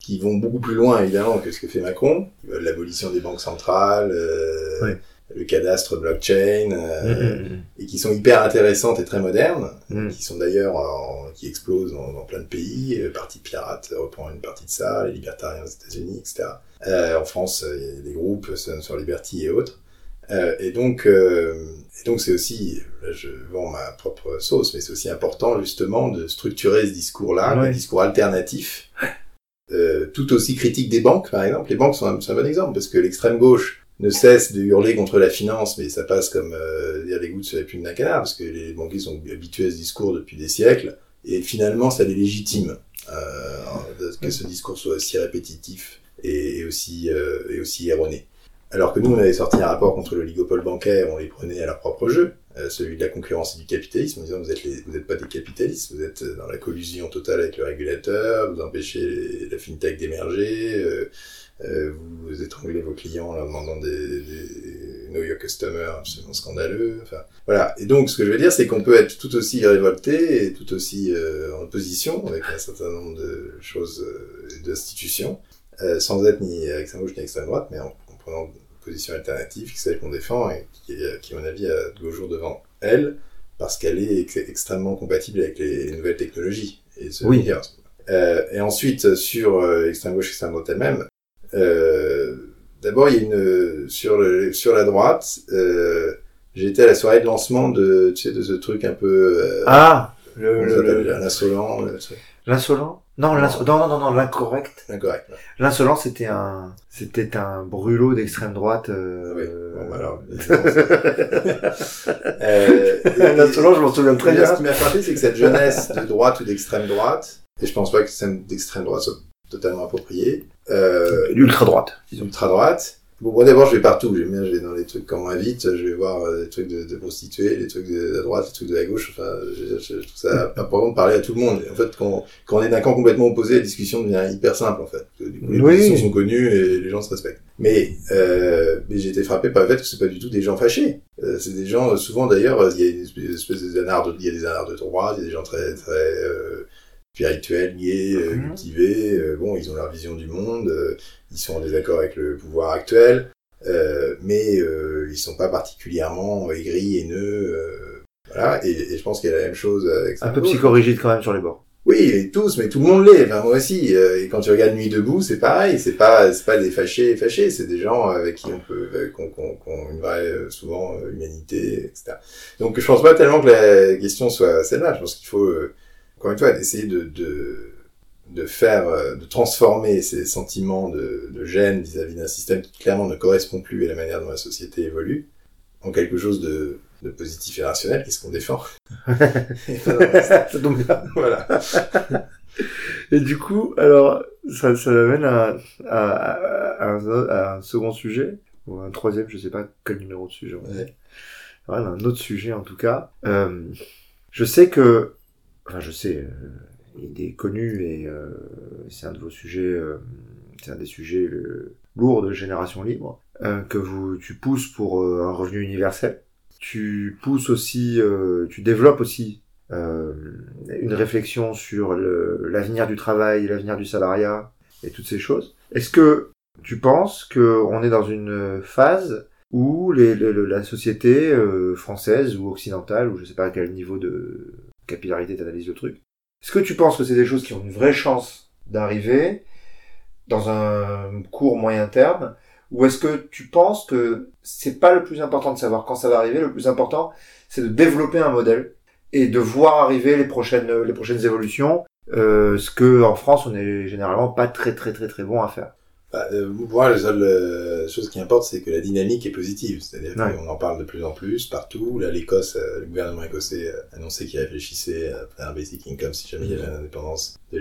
[SPEAKER 2] Qui vont beaucoup plus loin, évidemment, que ce que fait Macron. Veulent L'abolition des banques centrales, euh,
[SPEAKER 1] Ouais.
[SPEAKER 2] le cadastre blockchain, euh,
[SPEAKER 1] Mm,
[SPEAKER 2] et qui sont hyper intéressantes et très modernes
[SPEAKER 1] mm, mm.
[SPEAKER 2] qui sont d'ailleurs en- qui explosent dans, dans plein de pays. Le Parti pirate reprend une partie de ça, les libertariens aux États-Unis, etc. Euh, en France, euh, il y a des groupes, for Liberty et autres. Euh, et donc, euh, et donc c'est aussi, là je vends ma propre sauce, mais c'est aussi important justement de structurer ce discours-là,
[SPEAKER 1] Ouais.
[SPEAKER 2] un discours alternatif, euh, tout aussi critique des banques, par exemple. Les banques sont un, bon exemple parce que l'extrême gauche ne cesse de hurler contre la finance, mais ça passe comme euh, dire les gouttes sur les plumes d'un canard, parce que les banquiers sont habitués à ce discours depuis des siècles, et finalement ça les légitime euh, que ce discours soit aussi répétitif et, et aussi euh, et aussi erroné. Alors que nous, on avait sorti un rapport contre l'oligopole bancaire, on les prenait à leur propre jeu, celui de la concurrence et du capitalisme, en disant vous vous n'êtes pas des capitalistes, vous êtes dans la collusion totale avec le régulateur, vous empêchez la fintech d'émerger, euh, euh, vous étranglez vos clients en leur demandant des, des know your customer absolument scandaleux. Enfin, voilà. Et donc, ce que je veux dire, c'est qu'on peut être tout aussi révolté et tout aussi euh, en opposition avec un certain nombre de choses euh, et d'institutions, euh, sans être ni extrême gauche ni extrême droite, mais en, en prenant position alternative, qui est celle qu'on défend et qui, est, qui, à mon avis, a de beaux jours devant elle, parce qu'elle est ex- extrêmement compatible avec les, les nouvelles technologies. Et ce
[SPEAKER 1] Oui.
[SPEAKER 2] Euh, et ensuite, sur euh, extrême gauche extrême droite elle-même, euh, d'abord, il y a une sur le, sur la droite. Euh, J'étais à la soirée de lancement de tu sais de ce truc un peu euh,
[SPEAKER 1] Ah le, le-
[SPEAKER 2] l'insolent.
[SPEAKER 1] L'insolent? Non, non, non, non, non, l'incorrect.
[SPEAKER 2] Incorrect.
[SPEAKER 1] L'insolent, c'était un, c'était un brûlot d'extrême droite. Euh...
[SPEAKER 2] Oui. Bon, bah alors, Euh, *laughs* et-
[SPEAKER 1] L'insolent, je m'en souviens très bien.
[SPEAKER 2] Ce qui m'a frappé, c'est que cette jeunesse de droite ou d'extrême droite, et je pense pas que celle d'extrême droite soit totalement appropriée, euh,
[SPEAKER 1] L'ultra droite, disons.
[SPEAKER 2] ultra droite, Bon, moi d'abord, je vais partout. J'aime bien, je vais dans les trucs quand on m'invite, je vais voir euh, les trucs de, de prostituées, les trucs de la droite, les trucs de la gauche. Enfin, je, je, je trouve ça important de parler à tout le monde. En fait, quand, quand on est d'un camp complètement opposé, la discussion devient hyper simple, en fait. Du coup, les
[SPEAKER 1] Oui.
[SPEAKER 2] positions sont connues et les gens se respectent. Mais, euh, mais j'ai été frappé par le fait que c'est pas du tout des gens fâchés. Euh, c'est des gens, souvent d'ailleurs, il y a une espèce, une espèce de anards de, il y a des anards de droite, il y a des gens très, très, euh, spirituels, liés, euh,
[SPEAKER 1] Mhm.
[SPEAKER 2] cultivés. euh, bon, ils ont leur vision du monde, euh, ils sont en désaccord avec le pouvoir actuel. Euh, mais euh, ils sont pas particulièrement aigris, haineux, euh, voilà. Et, et je pense qu'il y a la même chose avec
[SPEAKER 1] Un peu psychorigide quand même sur les bords.
[SPEAKER 2] Oui, tous, mais tout le monde l'est. Enfin, moi aussi. Euh, Et quand tu regardes Nuit debout, c'est pareil. C'est pas, c'est pas des fâchés, fâchés. C'est des gens avec qui on peut, qu'on, qu'on, qu'on une vraie, souvent, humanité, etc. Donc, je pense pas tellement que la question soit celle-là. Je pense qu'il faut, euh, encore une fois, essayer de, de, de faire, euh, de transformer ces sentiments de, de gêne vis-à-vis d'un système qui clairement ne correspond plus à la manière dont la société évolue en quelque chose de, de positif et rationnel, qu'est-ce qu'on défend? *laughs* Et voilà.
[SPEAKER 1] Et du coup, alors, ça, ça m'amène à, à, à, un, à un second sujet, ou un troisième, je sais pas quel numéro de sujet on est.
[SPEAKER 2] Ouais.
[SPEAKER 1] Voilà, un autre sujet en tout cas. Euh, je sais que, enfin je sais, euh, il est connu et euh, c'est un de vos sujets, euh, c'est un des sujets lourds de Génération Libre, que vous, tu pousses pour un revenu universel. Tu pousses aussi, tu développes aussi une réflexion sur l'avenir du travail, l'avenir du salariat et toutes ces choses. Est-ce que tu penses qu'on est dans une phase où la société française ou occidentale, ou je sais pas à quel niveau de capillarité t'analyses le truc, est-ce que tu penses que c'est des choses qui ont une vraie chance d'arriver dans un court moyen terme, ou est-ce que tu penses que c'est pas le plus important de savoir quand ça va arriver, le plus important c'est de développer un modèle et de voir arriver les prochaines les prochaines évolutions, euh, ce que en France on est généralement pas très très très très bon à faire.
[SPEAKER 2] Bah, euh, moi, la seule euh, chose qui importe, c'est que la dynamique est positive. C'est-à-dire
[SPEAKER 1] Ouais.
[SPEAKER 2] qu'on en parle de plus en plus partout. Là, l'Écosse, euh, le gouvernement écossais a annoncé qu'il réfléchissait à faire un basic income si jamais il y avait une indépendance de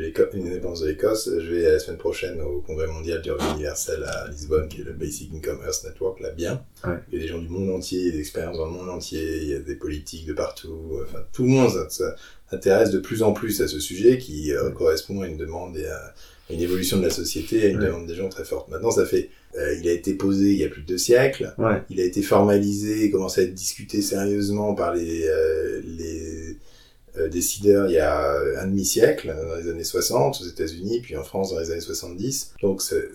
[SPEAKER 2] l'Écosse. Je vais la semaine prochaine au congrès mondial du revenu universel à Lisbonne, qui est le Basic Income Earth Network, là, bien.
[SPEAKER 1] Ouais.
[SPEAKER 2] Il y a des gens du monde entier, des expériences dans le monde entier, il y a des politiques de partout. Enfin, tout le monde ça, ça intéresse de plus en plus à ce sujet qui euh, correspond à une demande et à à une évolution de la société, à une
[SPEAKER 1] Ouais.
[SPEAKER 2] demande des gens très forte. Maintenant, ça fait, euh, il a été posé il y a plus de deux siècles,
[SPEAKER 1] Ouais.
[SPEAKER 2] il a été formalisé, commence à être discuté sérieusement par les, euh, les euh, décideurs il y a un demi-siècle, dans les années 60 aux États-Unis, puis en France dans les années 70. Donc c'est,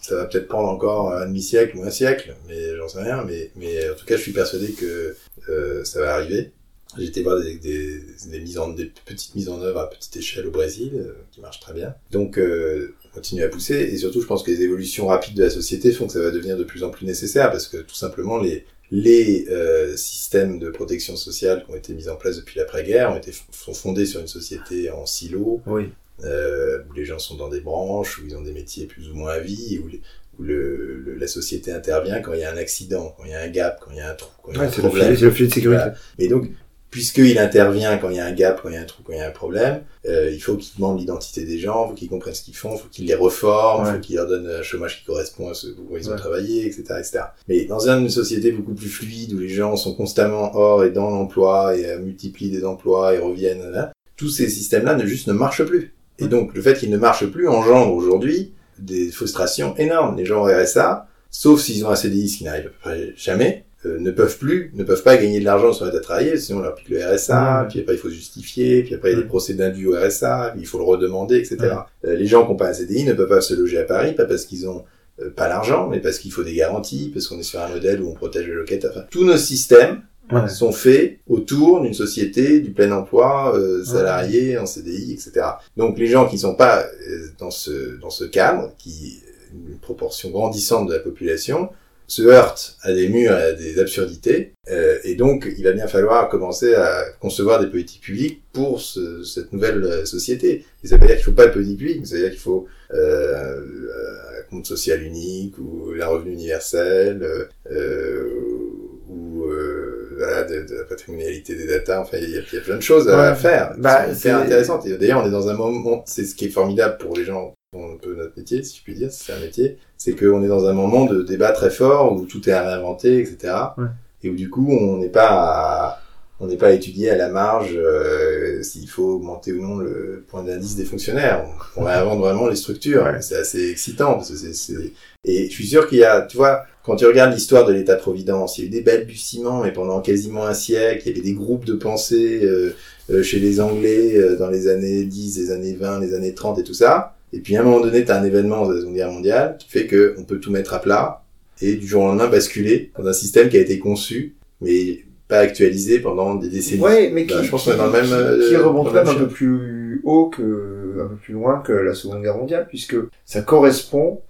[SPEAKER 2] ça va peut-être prendre encore un demi-siècle ou un siècle, mais j'en sais rien. Mais, mais en tout cas, je suis persuadé que ça va arriver. J'ai été voir des, des, des, mises en, des petites mises en œuvre à petite échelle au Brésil, euh, qui marchent très bien. Donc, euh, on continue à pousser. Et surtout, je pense que les évolutions rapides de la société font que ça va devenir de plus en plus nécessaire, parce que tout simplement, les, les euh, systèmes de protection sociale qui ont été mis en place depuis l'après-guerre ont été sont fondés sur une société en silo,
[SPEAKER 1] Oui.
[SPEAKER 2] euh, où les gens sont dans des branches, où ils ont des métiers plus ou moins à vie, où, les- où le, le- la société intervient quand il y a un accident, quand il y a un gap, quand il y a un trou, quand il y a
[SPEAKER 1] Ouais,
[SPEAKER 2] un
[SPEAKER 1] c'est le, filet- c'est le filet de sécurité.
[SPEAKER 2] Voilà. Et donc, puisqu'il intervient quand il y a un gap, quand il y a un trou, quand il y a un problème, euh, il faut qu'il demande l'identité des gens, il faut qu'ils comprennent ce qu'ils font, il faut qu'ils les reforment, il
[SPEAKER 1] Ouais.
[SPEAKER 2] faut qu'ils leur donnent un chômage qui correspond à ce où ils ont
[SPEAKER 1] Ouais.
[SPEAKER 2] travaillé, etc., etc. Mais dans une société beaucoup plus fluide, où les gens sont constamment hors et dans l'emploi, et euh, multiplient des emplois, et reviennent, là, tous ces systèmes-là ne juste ne marchent plus. Et donc, le fait qu'ils ne marchent plus engendre aujourd'hui des frustrations énormes. Les gens au RSA, sauf s'ils ont un CDI, ce qui n'arrive à peu près jamais, euh, ne peuvent plus, ne peuvent pas gagner de l'argent sur à travailler, sinon on leur pique le RSA, puis après il faut justifier, puis après il y a des procès d'indu au RSA, puis il faut le redemander, etc. Euh, les gens qui n'ont pas un CDI ne peuvent pas se loger à Paris, pas parce qu'ils ont euh, pas l'argent, mais parce qu'il faut des garanties, parce qu'on est sur un modèle où on protège les locataires. Enfin, tous nos systèmes
[SPEAKER 1] Ouais.
[SPEAKER 2] sont faits autour d'une société du plein emploi, euh, salarié, en CDI, etc. Donc les gens qui sont pas euh, dans ce dans ce cadre, qui une proportion grandissante de la population, se heurtent à des murs, et à des absurdités, euh, et donc il va bien falloir commencer à concevoir des politiques publiques pour ce- cette nouvelle euh, société. Et ça veut dire qu'il faut pas de politique publique, ça veut dire qu'il faut euh, un compte social unique ou un revenu universel euh, euh, ou euh, voilà, de, de la patrimonialité des data. Enfin, il y, a, il y a plein de choses à
[SPEAKER 1] Ouais.
[SPEAKER 2] faire.
[SPEAKER 1] Bah, c'est-.
[SPEAKER 2] Et d'ailleurs, on est dans un moment, c'est ce qui est formidable pour les gens un peu notre métier si je puis dire, si c'est un métier, c'est qu'on est dans un moment de débat très fort où tout est à réinventer, etc.
[SPEAKER 1] Ouais.
[SPEAKER 2] Et où du coup, on n'est pas à, on n'est pas à étudier à la marge euh, s'il faut augmenter ou non le point d'indice des fonctionnaires. On, on réinvente vraiment les structures.
[SPEAKER 1] Ouais.
[SPEAKER 2] C'est assez excitant parce que c'est, c'est- et je suis sûr qu'il y a, tu vois, quand tu regardes l'histoire de l'État-providence, il y a eu des balbutiements, mais pendant quasiment un siècle, il y avait des groupes de pensée euh, euh, chez les Anglais euh, dans les années 10, les années 20, les années 30 et tout ça. Et puis à un moment donné, tu as un événement de la Seconde Guerre mondiale qui fait que on peut tout mettre à plat et du jour au lendemain basculer dans un système qui a été conçu, mais pas actualisé pendant des décennies.
[SPEAKER 1] Ouais, mais qui,
[SPEAKER 2] Bah, je pense qu'on est dans le même, euh,
[SPEAKER 1] qui remonte
[SPEAKER 2] dans
[SPEAKER 1] même
[SPEAKER 2] même
[SPEAKER 1] un peu plus haut que, un peu plus loin que la Seconde Guerre mondiale, puisque ça correspond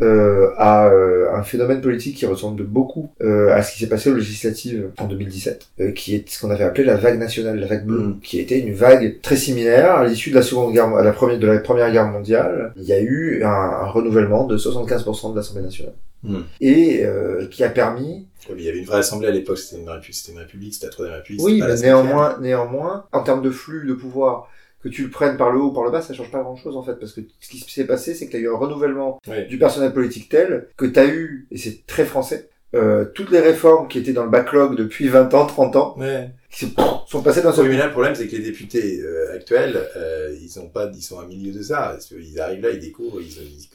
[SPEAKER 1] euh, à euh, un phénomène politique qui ressemble beaucoup euh, à ce qui s'est passé aux législatives en 2017, euh, qui est ce qu'on avait appelé la vague nationale, la vague bleue,
[SPEAKER 2] Mm.
[SPEAKER 1] qui était une vague très similaire à l'issue de la Seconde Guerre, à la première de la Première Guerre mondiale. Il y a eu un, un renouvellement de 75% de l'Assemblée nationale
[SPEAKER 2] Mm.
[SPEAKER 1] et euh, qui a permis
[SPEAKER 2] Il y avait une vraie assemblée à l'époque, c'était une, république, c'était la troisième république.
[SPEAKER 1] Oui, mais néanmoins, néanmoins, en termes de flux de pouvoir, que tu le prennes par le haut ou par le bas, ça change pas grand chose en fait, parce que ce qui s'est passé, c'est que tu as eu un renouvellement du personnel politique tel que tu as eu, et c'est très français, euh, toutes les réformes qui étaient dans le backlog depuis 20 ans, 30 ans,
[SPEAKER 2] Ouais.
[SPEAKER 1] qui sont passées
[SPEAKER 2] Oui,
[SPEAKER 1] seul
[SPEAKER 2] mais
[SPEAKER 1] coup.
[SPEAKER 2] là, le problème, c'est que les députés euh, actuels, euh, ils sont pas, ils sont à milieu de ça. Qu'ils arrivent là, ils découvrent, ils, ils,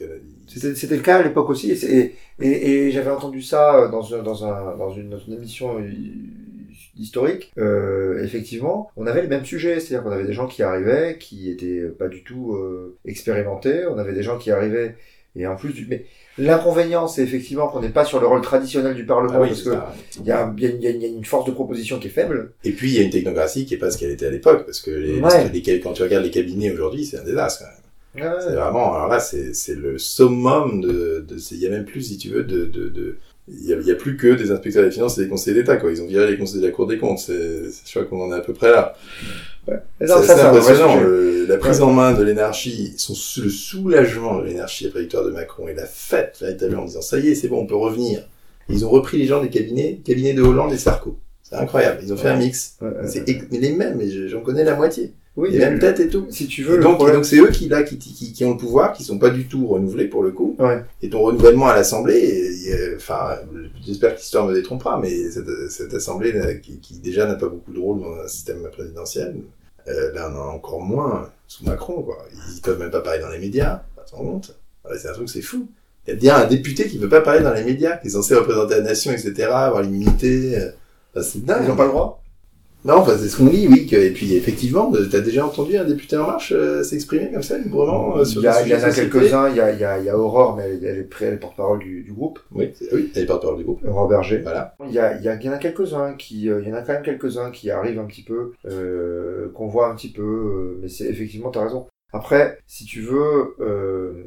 [SPEAKER 2] ils-
[SPEAKER 1] C'était le cas à l'époque aussi, et, c'est- et, et, et j'avais entendu ça euh, dans, un, dans, un, dans, une, dans une émission historique. Euh, effectivement, on avait les mêmes sujets, c'est-à-dire qu'on avait des gens qui arrivaient, qui étaient pas du tout euh, expérimentés, on avait des gens qui arrivaient, et en plus, du... mais l'inconvénient, c'est effectivement qu'on n'est pas sur le rôle traditionnel du Parlement,
[SPEAKER 2] Ah oui,
[SPEAKER 1] parce que il y, a, y, a, il y a- il y a une force de proposition qui est faible.
[SPEAKER 2] Et puis, il y a une technocratie qui est pas ce qu'elle était à l'époque. Parce que les,
[SPEAKER 1] Ouais.
[SPEAKER 2] les- les- quand tu regardes les cabinets aujourd'hui, c'est un désastre. même.
[SPEAKER 1] Ouais.
[SPEAKER 2] C'est vraiment, alors là, c'est, le summum de, de, il y a même plus, si tu veux, de, de, de, il y y a plus que des inspecteurs des finances et des conseillers d'État, quoi. Ils ont viré les conseillers de la Cour des comptes. C'est, je crois qu'on en est à peu près là.
[SPEAKER 1] Mais
[SPEAKER 2] C'est impressionnant. le- la prise en main de l'énarchie, son, le soulagement de l'énarchie après victoire de Macron et la fête, véritablement, en disant, ça y est, c'est bon, on peut revenir. Ils ont repris les gens des cabinets, cabinets de Hollande et Sarko. C'est incroyable. Ils ont fait un mix.
[SPEAKER 1] Ouais, ouais,
[SPEAKER 2] C'est
[SPEAKER 1] ouais.
[SPEAKER 2] mais les mêmes, mais je- j'en connais la moitié.
[SPEAKER 1] Oui,
[SPEAKER 2] les mêmes têtes et tout.
[SPEAKER 1] Si tu
[SPEAKER 2] Et
[SPEAKER 1] veux, le
[SPEAKER 2] donc,
[SPEAKER 1] problème-
[SPEAKER 2] donc c'est eux qui là qui, qui, qui ont le pouvoir, qui sont pas du tout renouvelés pour le coup.
[SPEAKER 1] Ouais.
[SPEAKER 2] Et ton renouvellement à l'Assemblée, et, et, enfin, j'espère que l'histoire me détrompera, mais cette, cette Assemblée là, qui, qui déjà n'a pas beaucoup de rôle dans un système présidentiel, euh, là on en a encore moins sous Macron, quoi. Ils peuvent même pas parler dans les médias, pas te rendre compte. Ouais, c'est un truc, c'est fou. Il y a bien un député qui veut pas parler dans les médias, qui est censé représenter la nation, etc., avoir l'immunité. euh, c'est dingue.
[SPEAKER 1] Ils n'ont pas le droit
[SPEAKER 2] Non, enfin, c'est ce qu'on dit, oui. Que, et puis, effectivement, euh, t'as déjà entendu un député En Marche euh, s'exprimer comme ça, librement, euh, sur
[SPEAKER 1] il y, a, il y en a quelques-uns, il y a, il y, a, il y a Aurore, mais elle, elle est près, elle est porte-parole du, du groupe,
[SPEAKER 2] Oui, oui, elle est porte-parole du groupe.
[SPEAKER 1] Aurore Berger.
[SPEAKER 2] Voilà.
[SPEAKER 1] Il y, a, il, y a, il y en a quelques-uns qui, euh, il y en a quand même quelques-uns qui arrivent un petit peu, euh, qu'on voit un petit peu, euh, mais c'est effectivement, t'as raison. Après, si tu veux, euh,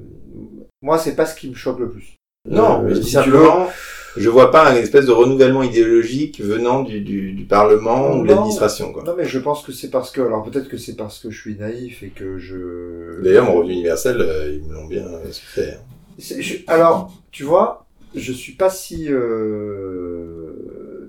[SPEAKER 1] moi, c'est pas ce qui me choque le plus.
[SPEAKER 2] Non,
[SPEAKER 1] Euh,
[SPEAKER 2] mais je dis
[SPEAKER 1] si
[SPEAKER 2] simplement, je vois pas un espèce de renouvellement idéologique venant du, du, du Parlement ou de
[SPEAKER 1] Non.
[SPEAKER 2] l'administration, quoi.
[SPEAKER 1] Non, mais je pense que c'est parce que, alors peut-être que c'est parce que je suis naïf et que je.
[SPEAKER 2] D'ailleurs, mon revenu universel, euh, ils me l'ont bien euh, fait. hein.
[SPEAKER 1] Je- alors, tu vois, je suis pas si euh,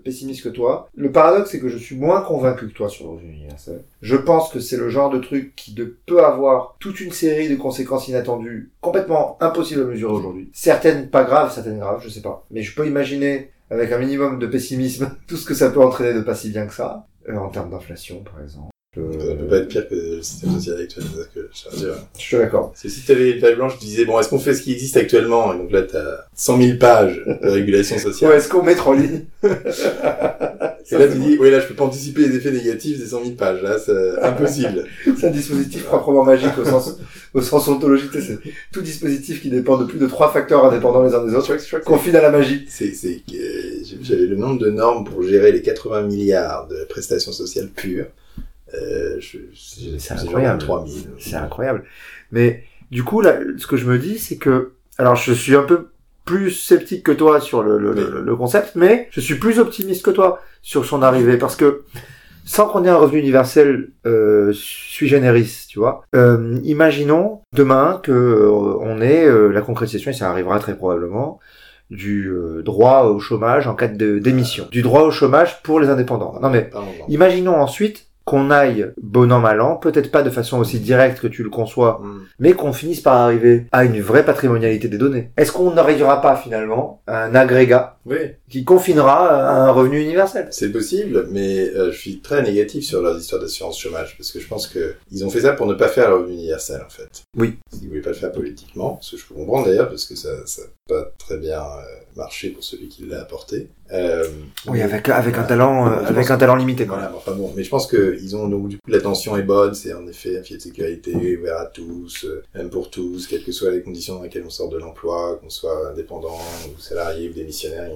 [SPEAKER 1] pessimiste que toi. Le paradoxe, c'est que je suis moins convaincu que toi sur le revenu universel. Je pense que c'est le genre de truc qui peut avoir toute une série de conséquences inattendues, complètement impossibles à mesurer aujourd'hui. Certaines pas graves, certaines graves, je sais pas. Mais je peux imaginer, avec un minimum de pessimisme, *laughs* tout ce que ça peut entraîner de pas si bien que ça, euh, en termes d'inflation, par exemple.
[SPEAKER 2] Ça
[SPEAKER 1] Euh,
[SPEAKER 2] peut pas être pire que le système social actuel, ça que je
[SPEAKER 1] je suis d'accord.
[SPEAKER 2] Parce que si t'avais une page blanche, tu disais, bon, est-ce qu'on fait ce qui existe actuellement? Et donc là, t'as 100 000 pages de régulation sociale.
[SPEAKER 1] Ouais, est-ce qu'on met en ligne *laughs*
[SPEAKER 2] Et là, tu dis, oui, là, je peux pas anticiper les effets négatifs des 100 000 pages. Là, c'est impossible. *laughs*
[SPEAKER 1] C'est un dispositif proprement magique au sens, au sens ontologique. C'est tout dispositif qui dépend de plus de trois facteurs indépendants les uns des autres,
[SPEAKER 2] je
[SPEAKER 1] confine à la magie.
[SPEAKER 2] c'est, c'est, j'avais le nombre de normes pour gérer les 80 milliards de prestations sociales pures. Euh,
[SPEAKER 1] C'est incroyable.
[SPEAKER 2] 3000.
[SPEAKER 1] C'est incroyable. Mais du coup, là, ce que je me dis, c'est que, alors, je suis un peu plus sceptique que toi sur le, le, le- le concept, mais je suis plus optimiste que toi sur son arrivée, parce que sans qu'on ait un revenu universel euh, sui generis, tu vois, euh, imaginons demain que euh, on ait euh, la concrétisation, et ça arrivera très probablement, du euh, droit au chômage en cas de démission, du droit au chômage pour les indépendants. Non mais. Imaginons ensuite qu'on aille bon an mal an, peut-être pas de façon aussi directe que tu le conçois,
[SPEAKER 2] Mm.
[SPEAKER 1] mais qu'on finisse par arriver à une vraie patrimonialité des données. Est-ce qu'on n'arrivera pas finalement à un agrégat
[SPEAKER 2] Oui,
[SPEAKER 1] qui confinera à un revenu universel?
[SPEAKER 2] C'est possible, mais euh, je suis très négatif sur leurs histoires d'assurance chômage, parce que je pense que ils ont fait ça pour ne pas faire le revenu universel, en fait.
[SPEAKER 1] Oui.
[SPEAKER 2] Ils voulaient pas le faire politiquement, ce que je peux comprendre d'ailleurs, parce que ça ça pas très bien euh, marché pour celui qui l'a apporté. Euh,
[SPEAKER 1] Oui, avec avec un talent, euh, avec un talent limité.
[SPEAKER 2] Enfin bon, mais je pense que ils ont donc du coup l'attention est bonne, c'est en effet un filet de sécurité ouvert à tous, euh, même pour tous, quelles que soient les conditions dans lesquelles on sort de l'emploi, qu'on soit indépendant ou salarié ou démissionnaire.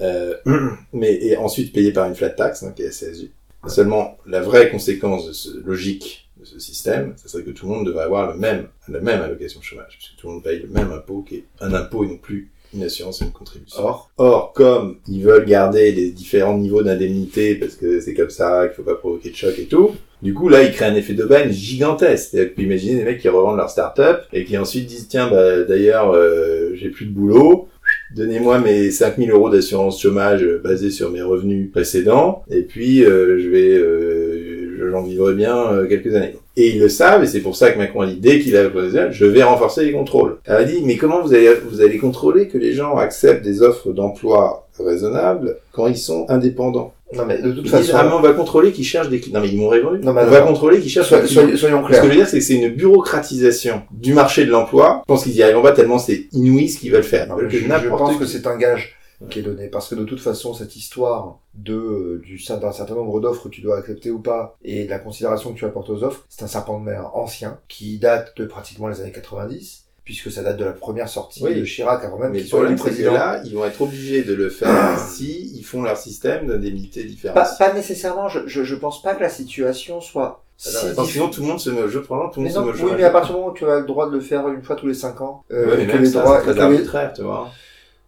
[SPEAKER 2] Euh, *clears throat* mais et ensuite payé par une flat tax, hein, qui est la CSG. Seulement, la vraie conséquence de ce logique de ce système, ce serait que tout le monde devrait avoir le même, la même allocation chômage, puisque tout le monde paye le même impôt, qui est un impôt et non plus une assurance et une contribution.
[SPEAKER 1] Or,
[SPEAKER 2] Or, comme ils veulent garder les différents niveaux d'indemnité parce que c'est comme ça, qu'il faut pas provoquer de choc et tout, du coup, là, ils créent un effet d'aubaine gigantesque. Tu peux imaginer des mecs qui revendent leur start-up et qui ensuite disent, tiens, bah, d'ailleurs, euh, j'ai plus de boulot. Donnez-moi mes 5000 euros d'assurance chômage basés sur mes revenus précédents. Et puis, euh, je vais, euh, j'en vivrai bien euh, quelques années. Et ils le savent, et c'est pour ça que Macron a dit, dès qu'il a posé je vais renforcer les contrôles. Elle a dit, mais comment vous allez, vous allez contrôler que les gens acceptent des offres d'emploi raisonnables quand ils sont indépendants?
[SPEAKER 1] Non mais de toute
[SPEAKER 2] Ils disent,
[SPEAKER 1] façon,
[SPEAKER 2] ah, mais on va contrôler qu'ils cherchent des clients. Non, mais ils m'ont répondu.
[SPEAKER 1] Non, mais
[SPEAKER 2] on va contrôler qu'ils cherchent
[SPEAKER 1] soy-
[SPEAKER 2] des
[SPEAKER 1] soy-
[SPEAKER 2] clients.
[SPEAKER 1] soyons
[SPEAKER 2] Ce que
[SPEAKER 1] clairs.
[SPEAKER 2] je veux dire, c'est que c'est une bureaucratisation du marché de l'emploi. Je pense qu'ils y arriveront pas tellement c'est inouï ce qu'ils veulent faire.
[SPEAKER 1] Non, je, je pense
[SPEAKER 2] qui-
[SPEAKER 1] que c'est un gage qui est donné parce que de toute façon cette histoire de euh, du d'un certain nombre d'offres que tu dois accepter ou pas et de la considération que tu apportes aux offres c'est un serpent de mer ancien qui date de pratiquement les années 90 puisque ça date de la première sortie
[SPEAKER 2] Oui.
[SPEAKER 1] de Chirac avant même
[SPEAKER 2] Mais
[SPEAKER 1] qu'il
[SPEAKER 2] le
[SPEAKER 1] président
[SPEAKER 2] là, ils vont être obligés de le faire *coughs* si ils font leur système d'indemnité
[SPEAKER 1] pas,
[SPEAKER 2] différenciée.
[SPEAKER 1] pas nécessairement je, je je pense pas que la situation soit si
[SPEAKER 2] Alors,
[SPEAKER 1] difficile.
[SPEAKER 2] sinon, tout le monde se met au jeu. Probablement, tout le monde
[SPEAKER 1] non,
[SPEAKER 2] se met au
[SPEAKER 1] oui,
[SPEAKER 2] jeu.
[SPEAKER 1] mais à partir du moment où tu as le droit de le faire une fois tous les cinq ans, euh,
[SPEAKER 2] Ouais, mais
[SPEAKER 1] que
[SPEAKER 2] même
[SPEAKER 1] les
[SPEAKER 2] ça,
[SPEAKER 1] droits,
[SPEAKER 2] c'est très arbitraire, tu vois.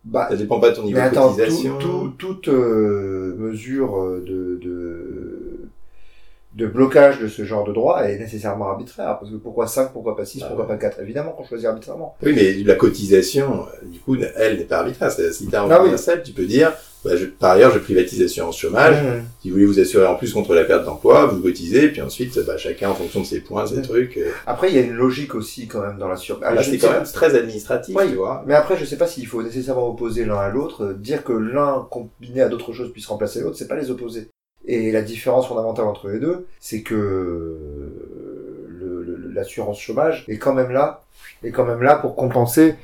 [SPEAKER 1] Bah,
[SPEAKER 2] Ça dépend pas de ton niveau
[SPEAKER 1] Mais
[SPEAKER 2] de cotisation.
[SPEAKER 1] tout, tout- toute euh, mesure euh, de, de, de blocage de ce genre de droit est nécessairement arbitraire. Parce que pourquoi 5, pourquoi pas 6,
[SPEAKER 2] Ah
[SPEAKER 1] pourquoi
[SPEAKER 2] ouais.
[SPEAKER 1] pas 4 Évidemment qu'on choisit arbitrairement.
[SPEAKER 2] Oui, mais la cotisation, euh, du coup, elle n'est pas arbitraire. Si t'as un
[SPEAKER 1] Ah oui.
[SPEAKER 2] tu peux dire, bah, je- par ailleurs, je privatise l'assurance chômage. Si vous voulez vous assurer en plus contre la perte d'emploi, vous cotisez, puis ensuite, bah, chacun en fonction de ses points, ses
[SPEAKER 1] Ouais.
[SPEAKER 2] trucs. euh,
[SPEAKER 1] Après, il y a une logique aussi quand même dans la sur... Ah,
[SPEAKER 2] là, c'est quand
[SPEAKER 1] pas-
[SPEAKER 2] même très administratif, tu vois.
[SPEAKER 1] Mais après, je sais pas s'il faut nécessairement opposer l'un à l'autre. Euh, Dire que l'un combiné à d'autres choses puisse remplacer l'autre, c'est pas les opposer. Et la différence fondamentale entre les deux, c'est que le- l'assurance chômage est quand même là, est quand même là pour compenser,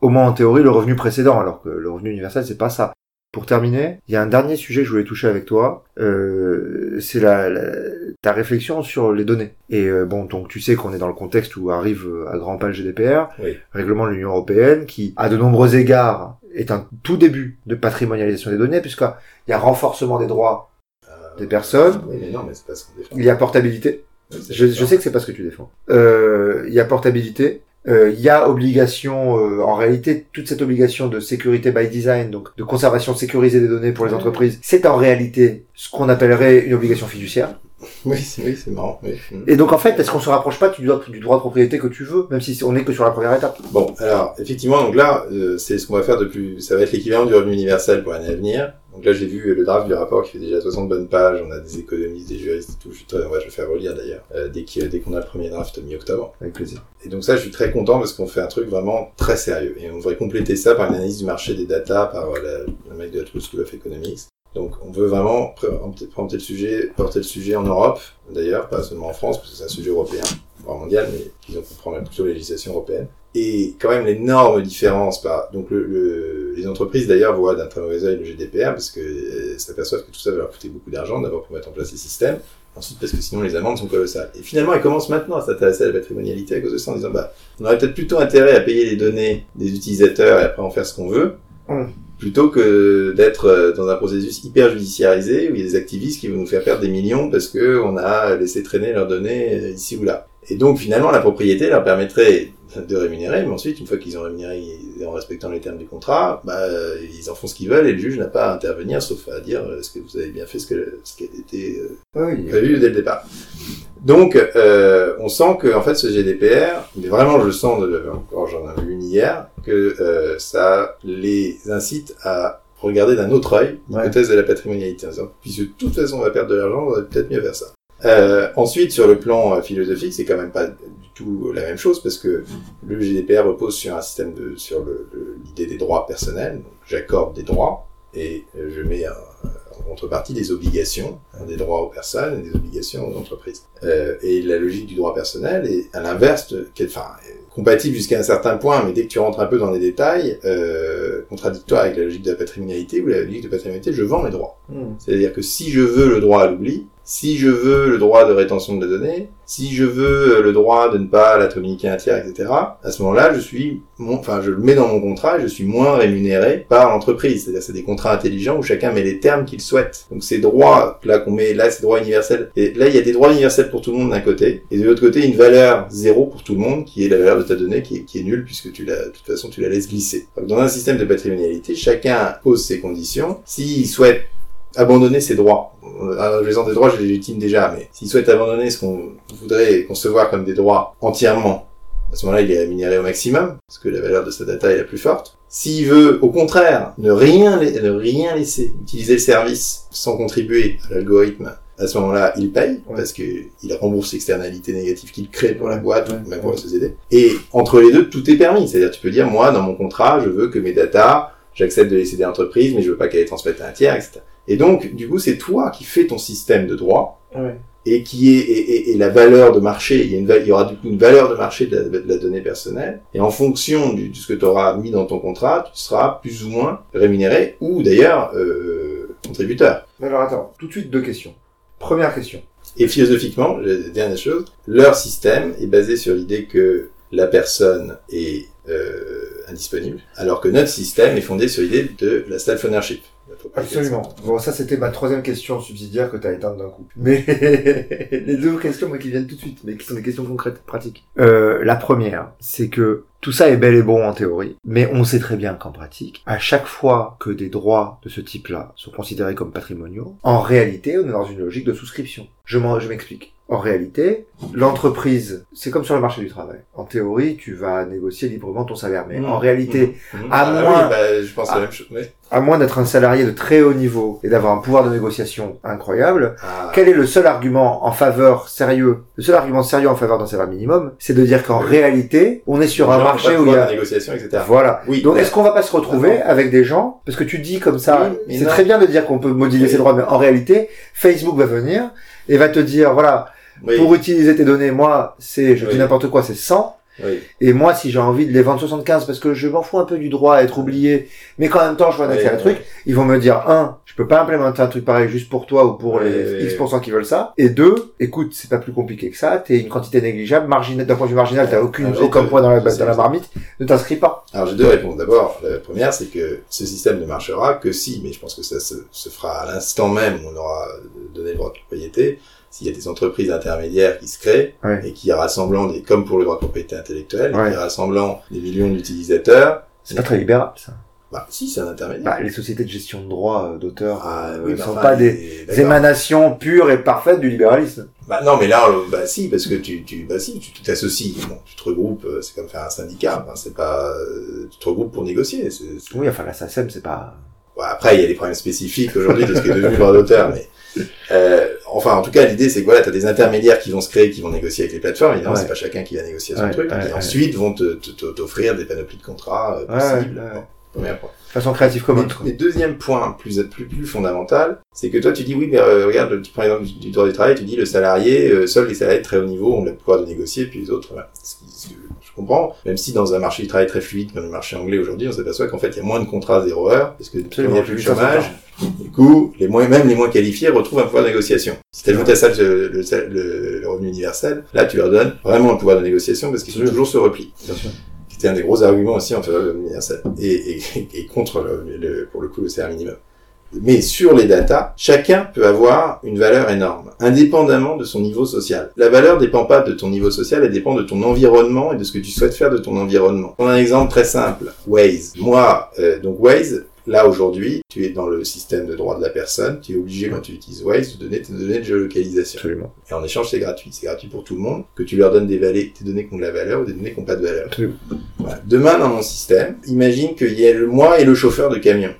[SPEAKER 1] au moins en théorie, le revenu précédent, alors que le revenu universel, c'est pas ça. Pour terminer, il y a un dernier sujet que je voulais toucher avec toi, euh, c'est la, la- ta réflexion sur les données. Et euh, bon, donc tu sais qu'on est dans le contexte où arrive euh, à grands pas le GDPR,
[SPEAKER 2] Oui.
[SPEAKER 1] règlement de l'Union européenne, qui, à de nombreux égards, est un tout début de patrimonialisation des données, puisqu'il y a renforcement des droits
[SPEAKER 2] Euh,
[SPEAKER 1] des personnes,
[SPEAKER 2] Oui, mais non, mais c'est pas ce qu'on défend.
[SPEAKER 1] il y a portabilité. Je, je sais que c'est pas ce que tu défends. Euh, il y a portabilité. Euh, il y a obligation, euh, en réalité, toute cette obligation de sécurité by design, donc de conservation sécurisée des données pour les entreprises, c'est en réalité ce qu'on appellerait une obligation fiduciaire.
[SPEAKER 2] Oui, c'est oui, marrant. oui.
[SPEAKER 1] Et donc en fait, est-ce qu'on se rapproche pas du droit, du droit de propriété que tu veux, même si on est que sur la première étape?
[SPEAKER 2] Bon, alors, effectivement, donc là, euh, c'est ce qu'on va faire de plus, ça va être l'équivalent du revenu universel pour l'année à venir. Donc là, j'ai vu le draft du rapport qui fait déjà 60 bonnes pages, on a des économistes, des juristes et tout, je ouais, vais faire relire d'ailleurs, euh, dès qu'on a le premier draft mi-octobre.
[SPEAKER 1] Avec plaisir.
[SPEAKER 2] Et donc ça, je suis très content parce qu'on fait un truc vraiment très sérieux. Et on devrait compléter ça par une analyse du marché des data par euh, la- le mec de la Toulouse School of Economics. Donc on veut vraiment porter le sujet, porter le sujet en Europe, d'ailleurs, pas seulement en France, parce que c'est un sujet européen, voire mondial, mais qu'ils ont comprend la plutôt la législation européenne. Et quand même l'énorme différence par donc le, le- les entreprises d'ailleurs voient d'un très mauvais œil le GDPR parce que euh, s'aperçoivent que tout ça va leur coûter beaucoup d'argent d'abord pour mettre en place les systèmes. Ensuite parce que sinon les amendes sont colossales. Et finalement ils commencent maintenant à s'intéresser à la patrimonialité à cause de ça en disant bah on aurait peut-être plutôt intérêt à payer les données des utilisateurs et après en faire ce qu'on veut plutôt que d'être euh, dans un processus hyper judiciarisé où il y a des activistes qui vont nous faire perdre des millions parce que on a laissé traîner leurs données euh, ici ou là. Et donc finalement la propriété leur permettrait de rémunérer, mais ensuite une fois qu'ils ont rémunéré en respectant les termes du contrat, bah, ils en font ce qu'ils veulent et le juge n'a pas à intervenir sauf à dire euh, est-ce que vous avez bien fait ce, que, ce qui a été euh,
[SPEAKER 1] Oui.
[SPEAKER 2] prévu dès le départ. Donc, euh, on sent que en fait, ce GDPR, mais vraiment, je le sens, de, encore j'en ai vu une hier, que euh, ça les incite à regarder d'un autre œil
[SPEAKER 1] Ouais.
[SPEAKER 2] l'hypothèse de la patrimonialité, en disant, puisque de toute façon on va perdre de l'argent, on va peut-être mieux faire ça. Euh, ensuite, sur le plan euh, philosophique, c'est quand même pas du tout la même chose parce que le GDPR repose sur un système de, sur l'idée des droits personnels. J'accorde des droits et euh, je mets un- en contrepartie des obligations, hein, des droits aux personnes et des obligations aux entreprises. Euh, et la logique du droit personnel est à l'inverse, enfin, compatible jusqu'à un certain point, mais dès que tu rentres un peu dans les détails, euh, contradictoire avec la logique de la patrimonialité, ou la logique de patrimonialité, je vends mes droits. C'est-à-dire que si je veux le droit à l'oubli, si je veux le droit de rétention de la donnée, si je veux euh, le droit de ne pas la communiquer à un tiers, etc., à ce moment-là, je suis, enfin, je le mets dans mon contrat et je suis moins rémunéré par l'entreprise. C'est-à-dire, c'est des contrats intelligents où chacun met les termes qu'il souhaite. Donc, ces droits, là, qu'on met, là, c'est droits universels. Et là, il y a des droits universels pour tout le monde d'un côté, et de l'autre côté, une valeur zéro pour tout le monde, qui est la valeur de ta donnée, qui est, nulle, puisque tu la, de toute façon, tu la laisses glisser. Dans un système de patrimonialité, chacun pose ses conditions. S'il souhaite abandonner ses droits. Euh, les des droits, je les légitime déjà, mais s'il souhaite abandonner ce qu'on voudrait concevoir comme des droits entièrement, à ce moment-là, il est rémunéré au maximum, parce que la valeur de sa data est la plus forte. S'il veut, au contraire, ne rien, ne rien laisser, utiliser le service sans contribuer à l'algorithme, à ce moment-là, il paye,
[SPEAKER 1] Ouais.
[SPEAKER 2] parce que il rembourse l'externalité négative qu'il crée pour la boîte,
[SPEAKER 1] Ouais,
[SPEAKER 2] ou même pour la société. Et entre les deux, tout est permis. C'est-à-dire, tu peux dire, moi, dans mon contrat, je veux que mes datas, j'accepte de les céder à l'entreprise, mais je veux pas qu'elle les transmette à un tiers, etc. Et donc, du coup, c'est toi qui fais ton système de droit et qui est et, et- et la valeur de marché. Il y, a une, val- il y aura du coup une valeur de marché de la, de la donnée personnelle. Et en fonction du, de ce que tu auras mis dans ton contrat, tu seras plus ou moins rémunéré ou d'ailleurs euh, contributeur.
[SPEAKER 1] Alors attends, tout de suite deux questions. Première question.
[SPEAKER 2] Et philosophiquement, la dernière chose, leur système est basé sur l'idée que la personne est euh, indisponible, alors que notre système est fondé sur l'idée de la self-ownership.
[SPEAKER 1] Absolument. Bon, ça c'était ma troisième question subsidiaire que tu as éteinte d'un coup. Mais *laughs* les deux questions moi, qui viennent tout de suite, mais qui sont des questions concrètes, pratiques. Euh, la première, c'est que tout ça est bel et bon en théorie, mais on sait très bien qu'en pratique, à chaque fois que des droits de ce type-là sont considérés comme patrimoniaux, en réalité, on est dans une logique de souscription. Je m'explique. En réalité, l'entreprise, c'est comme sur le marché du travail. En théorie, tu vas négocier librement ton salaire, mais
[SPEAKER 2] Mmh.
[SPEAKER 1] en réalité,
[SPEAKER 2] Mmh.
[SPEAKER 1] à
[SPEAKER 2] Ah
[SPEAKER 1] moins-
[SPEAKER 2] oui, bah, je pense la même chose. ouais.
[SPEAKER 1] à moins d'être un salarié de très haut niveau et d'avoir un pouvoir de négociation incroyable,
[SPEAKER 2] Ah.
[SPEAKER 1] quel est le seul argument en faveur sérieux? Le seul argument sérieux en faveur d'un salaire minimum, c'est de dire qu'en
[SPEAKER 2] Oui.
[SPEAKER 1] réalité, on est sur un marché où il y a...
[SPEAKER 2] de négociation, etc.
[SPEAKER 1] Voilà.
[SPEAKER 2] Oui.
[SPEAKER 1] Donc est-ce qu'on va pas se retrouver avec des gens? Parce que tu dis comme ça, c'est très bien de dire qu'on peut moduler ses droits, mais en réalité, Facebook va venir et va te dire, voilà,
[SPEAKER 2] Oui,
[SPEAKER 1] pour utiliser tes données, moi, c'est, je dis
[SPEAKER 2] Oui.
[SPEAKER 1] n'importe quoi, c'est 100.
[SPEAKER 2] oui.
[SPEAKER 1] Et moi, si j'ai envie de les vendre 75 parce que je m'en fous un peu du droit à être oublié, mais qu'en même temps, je en
[SPEAKER 2] Oui,
[SPEAKER 1] un
[SPEAKER 2] oui.
[SPEAKER 1] truc, ils vont me dire, un, je peux pas implémenter un truc pareil juste pour toi ou pour les X% qui veulent ça. Et deux, écoute, c'est pas plus compliqué que ça, t'es une quantité négligeable, marginale, d'un point de vue marginal, t'as aucune,
[SPEAKER 2] Ah, j'ai
[SPEAKER 1] aucun
[SPEAKER 2] deux.
[SPEAKER 1] poids dans la, dans la marmite, ne t'inscris pas.
[SPEAKER 2] Alors j'ai deux réponses. D'abord, la première, c'est que ce système ne marchera que si, mais je pense que ça se, se fera à l'instant même où on aura donné le droit de propriété, s'il y a des entreprises intermédiaires qui se créent
[SPEAKER 1] Ouais.
[SPEAKER 2] et qui rassemblant des, comme pour le droit de propriété intellectuelle,
[SPEAKER 1] Ouais.
[SPEAKER 2] qui rassemblant des millions d'utilisateurs.
[SPEAKER 1] C'est pas très libéral, ça.
[SPEAKER 2] Bah, si, c'est un intermédiaire.
[SPEAKER 1] Bah, les sociétés de gestion de droits euh, d'auteur
[SPEAKER 2] Ah,
[SPEAKER 1] euh,
[SPEAKER 2] oui, mais
[SPEAKER 1] sont pas des, émanations pures et parfaites du libéralisme.
[SPEAKER 2] Bah non, mais là, bah si, parce que tu, tu, bah si, tu t'associes, bon, tu te regroupes, euh, c'est comme faire un syndicat, c'est pas, tu te regroupes pour négocier.
[SPEAKER 1] Oui, enfin, la SACEM, c'est pas...
[SPEAKER 2] Bon, après, il y a des problèmes spécifiques aujourd'hui de ce qui est devenu droit d'auteur, mais euh, enfin, en tout cas, l'idée c'est que voilà, t'as des intermédiaires qui vont se créer, qui vont négocier avec les plateformes. Évidemment,
[SPEAKER 1] Ouais.
[SPEAKER 2] c'est pas chacun qui va négocier son
[SPEAKER 1] Ouais,
[SPEAKER 2] truc,
[SPEAKER 1] ouais,
[SPEAKER 2] et ensuite vont te, te- te- t'offrir des panoplies de contrats euh, possibles. premier point.
[SPEAKER 1] De façon créative commune,
[SPEAKER 2] Mais, deuxième point, plus, plus, plus fondamental, c'est que toi tu dis oui, mais euh, regarde, tu prends l'exemple du, du droit du travail, tu dis le salarié, euh, seuls les salariés de très haut niveau ont le pouvoir de négocier, puis les autres, voilà. Comprends, même si dans un marché du travail très fluide comme le marché anglais aujourd'hui, on s'aperçoit qu'en fait il y a moins de contrats à zéro heure, parce que il n'y a plus de chômage, du coup, les moins, même les moins qualifiés retrouvent un pouvoir de négociation. Si tu ajoutes à ça le, le, le- le revenu universel, là tu leur donnes vraiment le pouvoir de négociation parce qu'ils sont toujours sur repli
[SPEAKER 1] Bien sûr.
[SPEAKER 2] c'était un des gros arguments aussi en faveur de et, et, et contre le, le- pour le coup le salaire minimum. Mais sur les datas, chacun peut avoir une valeur énorme, indépendamment de son niveau social. La valeur dépend pas de ton niveau social, elle dépend de ton environnement et de ce que tu souhaites faire de ton environnement. On a un exemple très simple, Waze. Moi, euh, donc Waze, là aujourd'hui, tu es dans le système de droit de la personne, tu es obligé quand tu utilises Waze de donner tes données de géolocalisation.
[SPEAKER 1] Absolument.
[SPEAKER 2] Et en échange, c'est gratuit. C'est gratuit pour tout le monde, que tu leur donnes des, valets, des données qui ont de la valeur ou des données qui n'ont pas de valeur.
[SPEAKER 1] Absolument.
[SPEAKER 2] Voilà. Demain, dans mon système, imagine qu'il y ait le moi et le chauffeur de camion.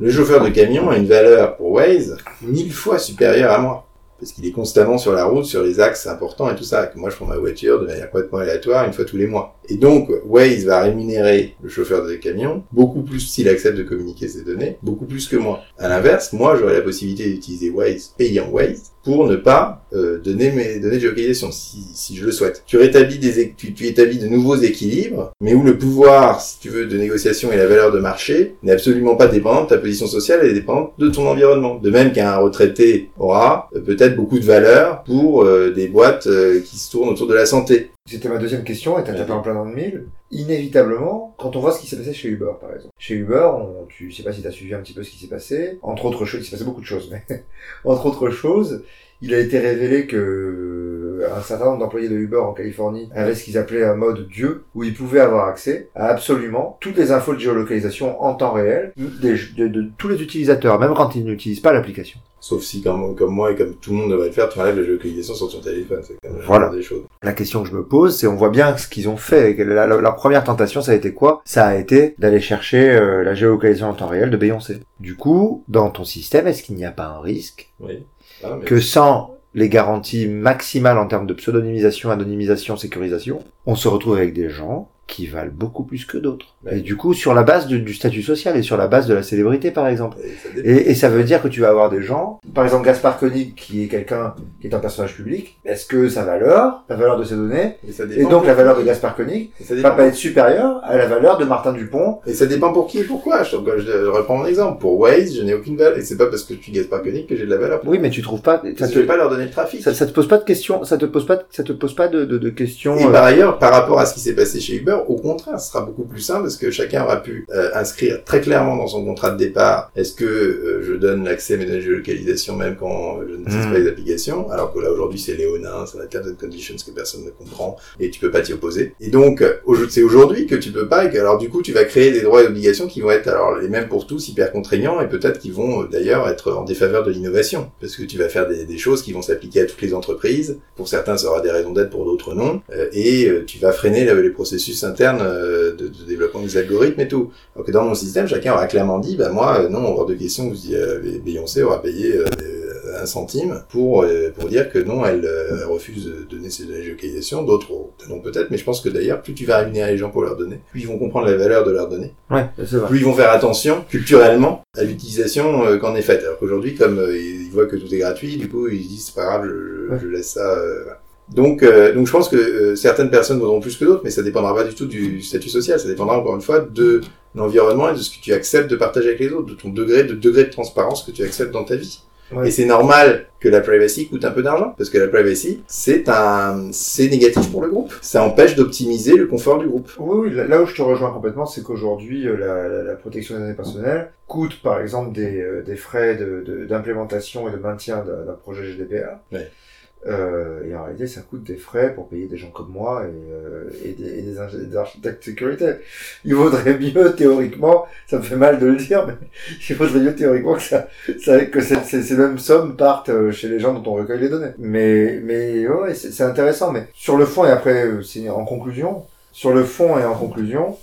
[SPEAKER 2] Le chauffeur de camion a une valeur pour Waze mille fois supérieure à moi. parce qu'il est constamment sur la route, sur les axes importants et tout ça. Que moi, je prends ma voiture de manière complètement aléatoire une fois tous les mois. Et donc, Waze va rémunérer le chauffeur de camion beaucoup plus s'il accepte de communiquer ses données, beaucoup plus que moi. À l'inverse, moi, j'aurais la possibilité d'utiliser Waze, payant Waze, pour ne pas euh, donner mes données de géolocalisation si, si je le souhaite. Tu rétablis des tu, tu, établis de nouveaux équilibres, mais où le pouvoir, si tu veux, de négociation et la valeur de marché n'est absolument pas dépendant de ta position sociale, elle est dépendante de ton environnement. De même qu'un retraité aura euh, peut-être beaucoup de valeur pour euh, des boîtes euh, qui se tournent autour de la santé.
[SPEAKER 1] C'était ma deuxième question, et t'as tapé en plein dans le mille. Inévitablement, quand on voit ce qui s'est passé chez Uber, par exemple. Chez Uber, tu sais pas si t'as suivi un petit peu ce qui s'est passé. Entre autres choses, il s'est passé beaucoup de choses, mais *laughs* entre autres choses, il a été révélé que un certain nombre d'employés de Uber en Californie avaient ce qu'ils appelaient un mode Dieu, où ils pouvaient avoir accès à absolument toutes les infos de géolocalisation en temps réel de tous les utilisateurs, même quand ils n'utilisent pas l'application.
[SPEAKER 2] Sauf si, comme, comme moi et comme tout le monde devrait le faire, tu enlèves la géolocalisation sur ton téléphone. C'est quand même
[SPEAKER 1] Voilà.
[SPEAKER 2] des choses.
[SPEAKER 1] La question que je me pose, c'est on voit bien ce qu'ils ont fait. La- première tentation, ça a été quoi? Ça a été d'aller chercher euh, la géolocalisation en temps réel de Beyoncé. Du coup, dans ton système, est-ce qu'il n'y a pas un risque?
[SPEAKER 2] Oui. Ah, mais-
[SPEAKER 1] que sans les garanties maximales en termes de pseudonymisation, anonymisation, sécurisation, on se retrouve avec des gens qui valent beaucoup plus que d'autres.
[SPEAKER 2] Ouais.
[SPEAKER 1] Et du coup, sur la base du, du statut social et sur la base de la célébrité, par exemple.
[SPEAKER 2] Et ça dépend.
[SPEAKER 1] Et, et ça veut dire que tu vas avoir des gens, par exemple Gaspard Koenig, qui est quelqu'un qui est un personnage public, est-ce que sa valeur, la valeur de ses données,
[SPEAKER 2] Et ça
[SPEAKER 1] et
[SPEAKER 2] dépend
[SPEAKER 1] donc la
[SPEAKER 2] pour
[SPEAKER 1] valeur de. Gaspard Koenig, va pas être supérieure à la valeur de Martin Dupont
[SPEAKER 2] Et ça dépend pour qui et pourquoi. Je, je, je reprends mon exemple. Pour Waze, je n'ai aucune valeur. Et c'est pas parce que suis Gaspard Koenig que j'ai de la valeur.
[SPEAKER 1] Oui, mais tu trouves pas, ça te,
[SPEAKER 2] pas leur donner le trafic.
[SPEAKER 1] ça, ça te pose pas de questions, ça te pose pas, ça te pose pas de, de, de questions.
[SPEAKER 2] Et
[SPEAKER 1] euh,
[SPEAKER 2] par ailleurs, par rapport à ce qui s'est passé chez Uber, au contraire, ce sera beaucoup plus simple parce que chacun aura pu euh, inscrire très clairement dans son contrat de départ est-ce que euh, je donne l'accès à mes données de géolocalisation même quand je n'utilise
[SPEAKER 1] Mm.
[SPEAKER 2] pas les applications, alors que là aujourd'hui c'est léonin, c'est la terms and conditions que personne ne comprend et tu peux pas t'y opposer. Et donc euh, c'est aujourd'hui que tu peux pas et que alors du coup tu vas créer des droits et obligations qui vont être alors les mêmes pour tous, hyper contraignants et peut-être qui vont d'ailleurs être en défaveur de l'innovation parce que tu vas faire des, des choses qui vont s'appliquer à toutes les entreprises. Pour certains, ça aura des raisons d'être, pour d'autres non. Euh, et tu vas freiner la- les processus internes euh, de, de développement des algorithmes et tout. Alors que dans mon système, chacun aura clairement dit, bah moi, euh, non, hors de question, vous y, euh, Beyoncé aura payé euh, un centime pour euh, pour dire que non, elle, elle refuse de donner ses données de géolocalisation. D'autres, non peut-être, mais je pense que d'ailleurs, plus tu vas rémunérer les gens pour leurs données, plus ils vont comprendre la valeur de leurs données
[SPEAKER 1] Ouais, vrai.
[SPEAKER 2] plus ils vont faire attention culturellement à l'utilisation euh, qu'en est faite. Alors qu'aujourd'hui, comme euh, ils voient que tout est gratuit, du coup, ils se disent c'est pas grave, je, je-
[SPEAKER 1] Ouais.
[SPEAKER 2] je laisse ça. voilà. Donc, euh, donc je pense que euh, certaines personnes vaudront plus que d'autres, mais ça dépendra pas du tout du statut social. Ça dépendra encore une fois de l'environnement et de ce que tu acceptes de partager avec les autres, de ton degré de degré de transparence que tu acceptes dans ta vie.
[SPEAKER 1] Ouais.
[SPEAKER 2] Et c'est normal que la privacy coûte un peu d'argent, parce que la privacy, c'est un, c'est négatif pour le groupe. Ça empêche d'optimiser le confort du groupe.
[SPEAKER 1] Oui, oui, là- où je te rejoins complètement, c'est qu'aujourd'hui, euh, la, la- la protection des données personnelles coûte, par exemple, des, euh, des frais de- de- d'implémentation et de maintien d'un d'un projet GDPR.
[SPEAKER 2] Ouais.
[SPEAKER 1] Euh, et en réalité, ça coûte des frais pour payer des gens comme moi et, euh, et, des, et des, architectes de sécurité. Il vaudrait mieux, théoriquement, ça me fait mal de le dire, mais *laughs* il vaudrait mieux théoriquement que, ça, que ces, ces, ces mêmes sommes partent euh, chez les gens dont on recueille les données. Mais, mais ouais, c'est intéressant. Mais sur le fond, et après, euh, c'est en conclusion, sur le fond et en conclusion,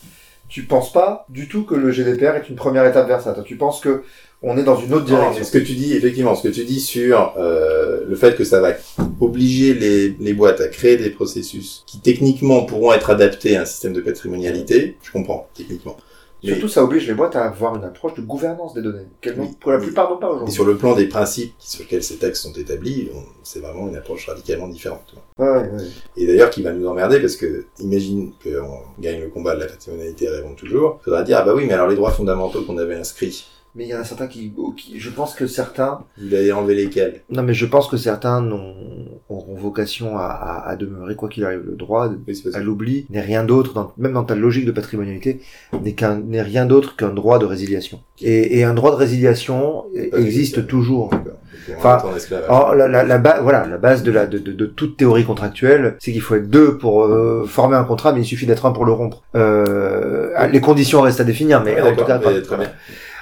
[SPEAKER 1] tu penses pas du tout que le GDPR est une première étape vers ça. Tu penses que on est dans une autre
[SPEAKER 2] Non,
[SPEAKER 1] direction.
[SPEAKER 2] ce que tu dis, effectivement, ce que tu dis sur euh, le fait que ça va obliger les, les boîtes à créer des processus qui techniquement pourront être adaptés à un système de patrimonialité, je comprends, techniquement. Mais
[SPEAKER 1] Surtout, ça oblige les boîtes à avoir une approche de gouvernance des données, qu'elles n'ont
[SPEAKER 2] Oui,
[SPEAKER 1] pour la
[SPEAKER 2] oui.
[SPEAKER 1] plupart n'ont pas
[SPEAKER 2] et
[SPEAKER 1] aujourd'hui.
[SPEAKER 2] sur le plan des principes sur lesquels ces textes sont établis, on- c'est vraiment une approche radicalement différente. Et d'ailleurs, qui va nous emmerder parce que, imagine qu'on gagne le combat de la patrimonialité, rêvons toujours, faudra dire, ah bah oui, mais alors les droits fondamentaux qu'on avait inscrits,
[SPEAKER 1] Mais il y en a certains qui, qui, je pense que certains,
[SPEAKER 2] vous avez enlevé lesquels?
[SPEAKER 1] Non mais je pense que certains auront vocation à, à, à demeurer quoi qu'il arrive. Le droit
[SPEAKER 2] Oui,
[SPEAKER 1] à l'oubli n'est rien d'autre, même dans ta logique de patrimonialité, n'est qu'un n'est rien d'autre qu'un droit de résiliation. Et, et un droit de résiliation
[SPEAKER 2] Pas
[SPEAKER 1] existe toujours. Enfin,
[SPEAKER 2] en
[SPEAKER 1] la, la, la, ba- voilà, la base de, la, de, de, de toute théorie contractuelle, c'est qu'il faut être deux pour euh, former un contrat, mais il suffit d'être un pour le rompre. Euh, Les conditions restent à définir, mais en tout cas,
[SPEAKER 2] mais
[SPEAKER 1] pas-
[SPEAKER 2] très bien.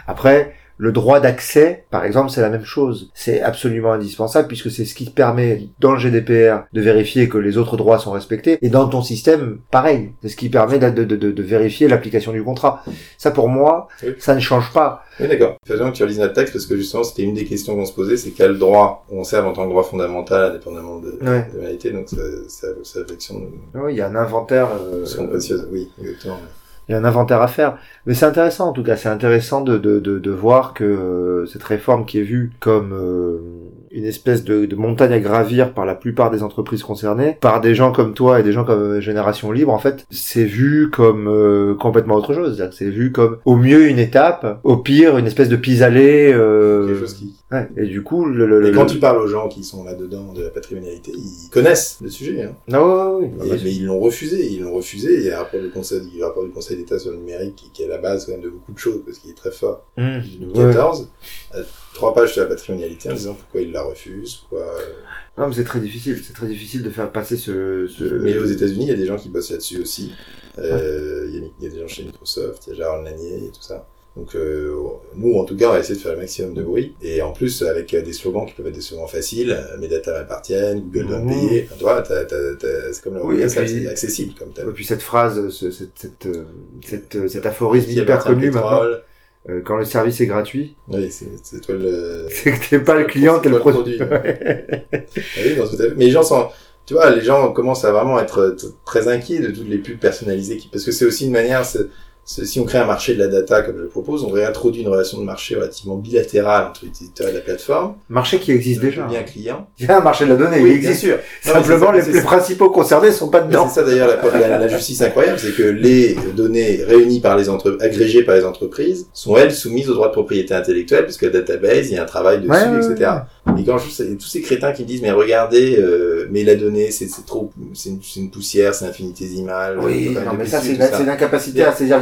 [SPEAKER 1] Après, Le droit d'accès, par exemple, c'est la même chose. C'est absolument indispensable puisque c'est ce qui permet, dans le GDPR, de vérifier que les autres droits sont respectés. Et dans ton système, pareil. C'est ce qui permet de, de, de, de vérifier l'application du contrat. Ça, pour moi,
[SPEAKER 2] Oui.
[SPEAKER 1] ça ne change pas.
[SPEAKER 2] Oui, d'accord. Faisons que tu relises notre texte parce que justement, c'était une des questions qu'on se posait, c'est quel droit on serve en tant que droit fondamental, indépendamment de,
[SPEAKER 1] Ouais.
[SPEAKER 2] de réalité. Donc, ça- ça- c'est la réflexion
[SPEAKER 1] Oui, il y a un inventaire. euh,
[SPEAKER 2] sont précieuses. Oui, exactement.
[SPEAKER 1] Il y a un inventaire à faire. Mais c'est intéressant en tout cas, c'est intéressant de, de, de, de voir que euh, cette réforme qui est vue comme euh, une espèce de, de montagne à gravir par la plupart des entreprises concernées, par des gens comme toi et des gens comme euh, Génération Libre, en fait, c'est vu comme euh, complètement autre chose. C'est vu comme au mieux une étape, au pire une espèce de pis-aller. Euh... ouais. Et du coup, le... le,
[SPEAKER 2] Et
[SPEAKER 1] le-
[SPEAKER 2] quand tu parles aux gens qui sont là-dedans de la patrimonialité, ils connaissent le sujet. Hein.
[SPEAKER 1] Ah ouais, ouais, ouais.
[SPEAKER 2] Et- mais ils l'ont refusé, ils l'ont refusé. Il y a un rapport du Conseil, il y a un rapport du Conseil d'État sur le numérique qui, qui est à la base quand même de beaucoup de choses, parce qu'il est très fort.
[SPEAKER 1] Mmh.
[SPEAKER 2] 2014, euh, trois pages sur la patrimonialité en disant pourquoi il la refuse, pourquoi... euh,
[SPEAKER 1] Non, mais c'est très difficile. C'est très difficile de faire passer ce... ce...
[SPEAKER 2] Mais aux États-Unis, il y a des gens qui bossent là-dessus aussi. Euh, Il y, a- il y a des gens chez Microsoft, il y a Gérald Lanier et tout ça. Donc euh, nous, en tout cas, on va essayer de faire le maximum de bruit. Et en plus, avec euh, des slogans qui peuvent être des slogans faciles, euh, mes data m'appartiennent, Google doit me
[SPEAKER 1] Mmh.
[SPEAKER 2] payer. Enfin, tu vois, t'as- t'as- t'as- c'est comme le
[SPEAKER 1] Oui,
[SPEAKER 2] c'est accessible comme thème.
[SPEAKER 1] Et puis cette phrase, ce- cette, cette, euh, cette, euh, cet aphorisme hyper connu maintenant, euh, quand le service est gratuit,
[SPEAKER 2] Oui, c'est c'est toi le... *laughs*
[SPEAKER 1] c'est que t'es pas le client, t'es le produit. *laughs*
[SPEAKER 2] Ah oui, non, tout à fait. Mais les gens sont, tu vois, les gens commencent à vraiment être très inquiets de toutes les pubs personnalisées, qui- parce que c'est aussi une manière, si on crée un marché de la data comme je le propose, on réintroduit une relation de marché relativement bilatérale entre l'utilisateur et la plateforme.
[SPEAKER 1] Marché qui existe déjà.
[SPEAKER 2] Bien client. *laughs*
[SPEAKER 1] Il y a un marché de la donnée,
[SPEAKER 2] Oui,
[SPEAKER 1] il
[SPEAKER 2] bien
[SPEAKER 1] existe.
[SPEAKER 2] sûr.
[SPEAKER 1] Simplement,
[SPEAKER 2] Non,
[SPEAKER 1] les, les principaux concernés sont pas dedans.
[SPEAKER 2] C'est ça d'ailleurs la, la- la justice incroyable, c'est que les données réunies par les entreprises, agrégées par les entreprises, sont elles soumises aux droits de propriété intellectuelle, puisque la database, il y a un travail dessus,
[SPEAKER 1] Ouais, ouais,
[SPEAKER 2] etc. Et quand je tous ces crétins qui me disent mais regardez, euh, mais la donnée c'est trop, c'est une, poussière, c'est infinitésimal.
[SPEAKER 1] Oui,
[SPEAKER 2] pas
[SPEAKER 1] non, mais ça, c'est l'incapacité à saisir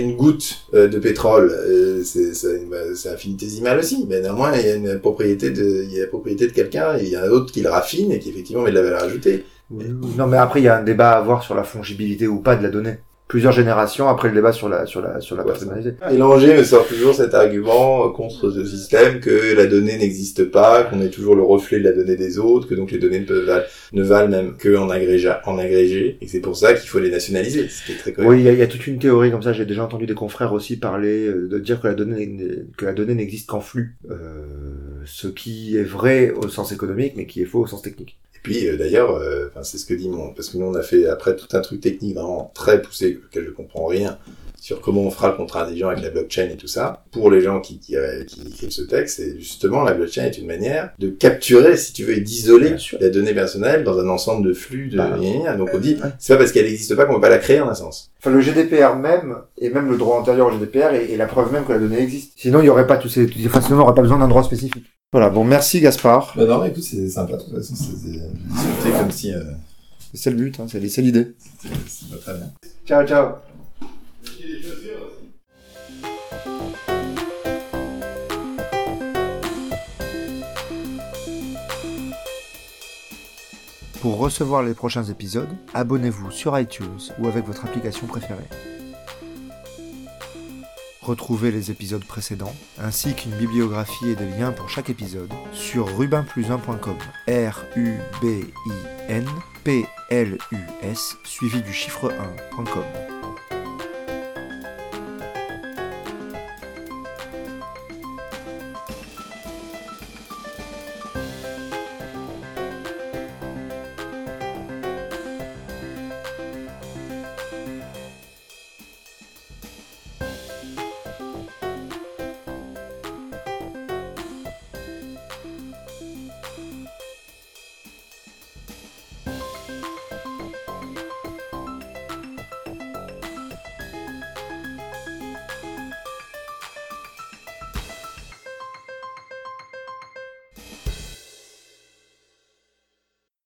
[SPEAKER 2] Une goutte euh, de pétrole, euh, c'est c'est- bah, c'est infinitésimal aussi. Mais néanmoins, il y a une propriété de, il y a la propriété de quelqu'un, et il y en a d'autres qui le raffinent et qui effectivement met de la valeur ajoutée.
[SPEAKER 1] Non, mais après, il y a un débat à avoir sur la fongibilité ou pas de la donnée. Plusieurs générations après le débat sur la, sur la, sur la
[SPEAKER 2] Ouais,
[SPEAKER 1] patrimonialité.
[SPEAKER 2] Et l'Angers me sort toujours cet argument contre ce système que la donnée n'existe pas, qu'on est toujours le reflet de la donnée des autres, que donc les données ne, peuvent ne valent même que en agrégé, en agrégé, et que c'est pour ça qu'il faut les nationaliser, ce qui est très cohérent.
[SPEAKER 1] Oui, il y, y a toute une théorie comme ça. J'ai déjà entendu des confrères aussi parler euh, de dire que la donnée que la donnée n'existe qu'en flux, euh, ce qui est vrai au sens économique, mais qui est faux au sens technique.
[SPEAKER 2] Et puis euh, d'ailleurs, euh, c'est ce que dit mon, parce que nous on a fait après tout un truc technique vraiment très poussé, auquel je comprends rien, sur comment on fera le contrat intelligent avec la blockchain et tout ça. Pour les gens qui, qui, qui écrivent ce texte, c'est justement la blockchain est une manière de capturer, si tu veux, et d'isoler la donnée personnelle dans un ensemble de flux de.
[SPEAKER 1] Bah.
[SPEAKER 2] Donc on dit, c'est pas parce qu'elle n'existe pas qu'on peut pas la créer en un sens.
[SPEAKER 1] Enfin, le GDPR même, et même le droit antérieur au GDPR, est, est la preuve même que la donnée existe. Sinon, il n'y aurait pas tous ces, enfin, sinon, on n'aurait pas besoin d'un droit spécifique. Voilà. Bon, merci Gaspard.
[SPEAKER 2] Bah non, écoute, c'est sympa de toute façon, c'est comme si euh,
[SPEAKER 1] C'est le but, hein, c'est c'est l'idée.
[SPEAKER 2] c'est pas très bien.
[SPEAKER 1] Ciao, ciao. Pour recevoir les prochains épisodes, abonnez-vous sur iTunes ou avec votre application préférée. Retrouvez les épisodes précédents, ainsi qu'une bibliographie et des liens pour chaque épisode sur rubinplus1.com. R-U-B-I-N P-L-U-S suivi du chiffre 1.com.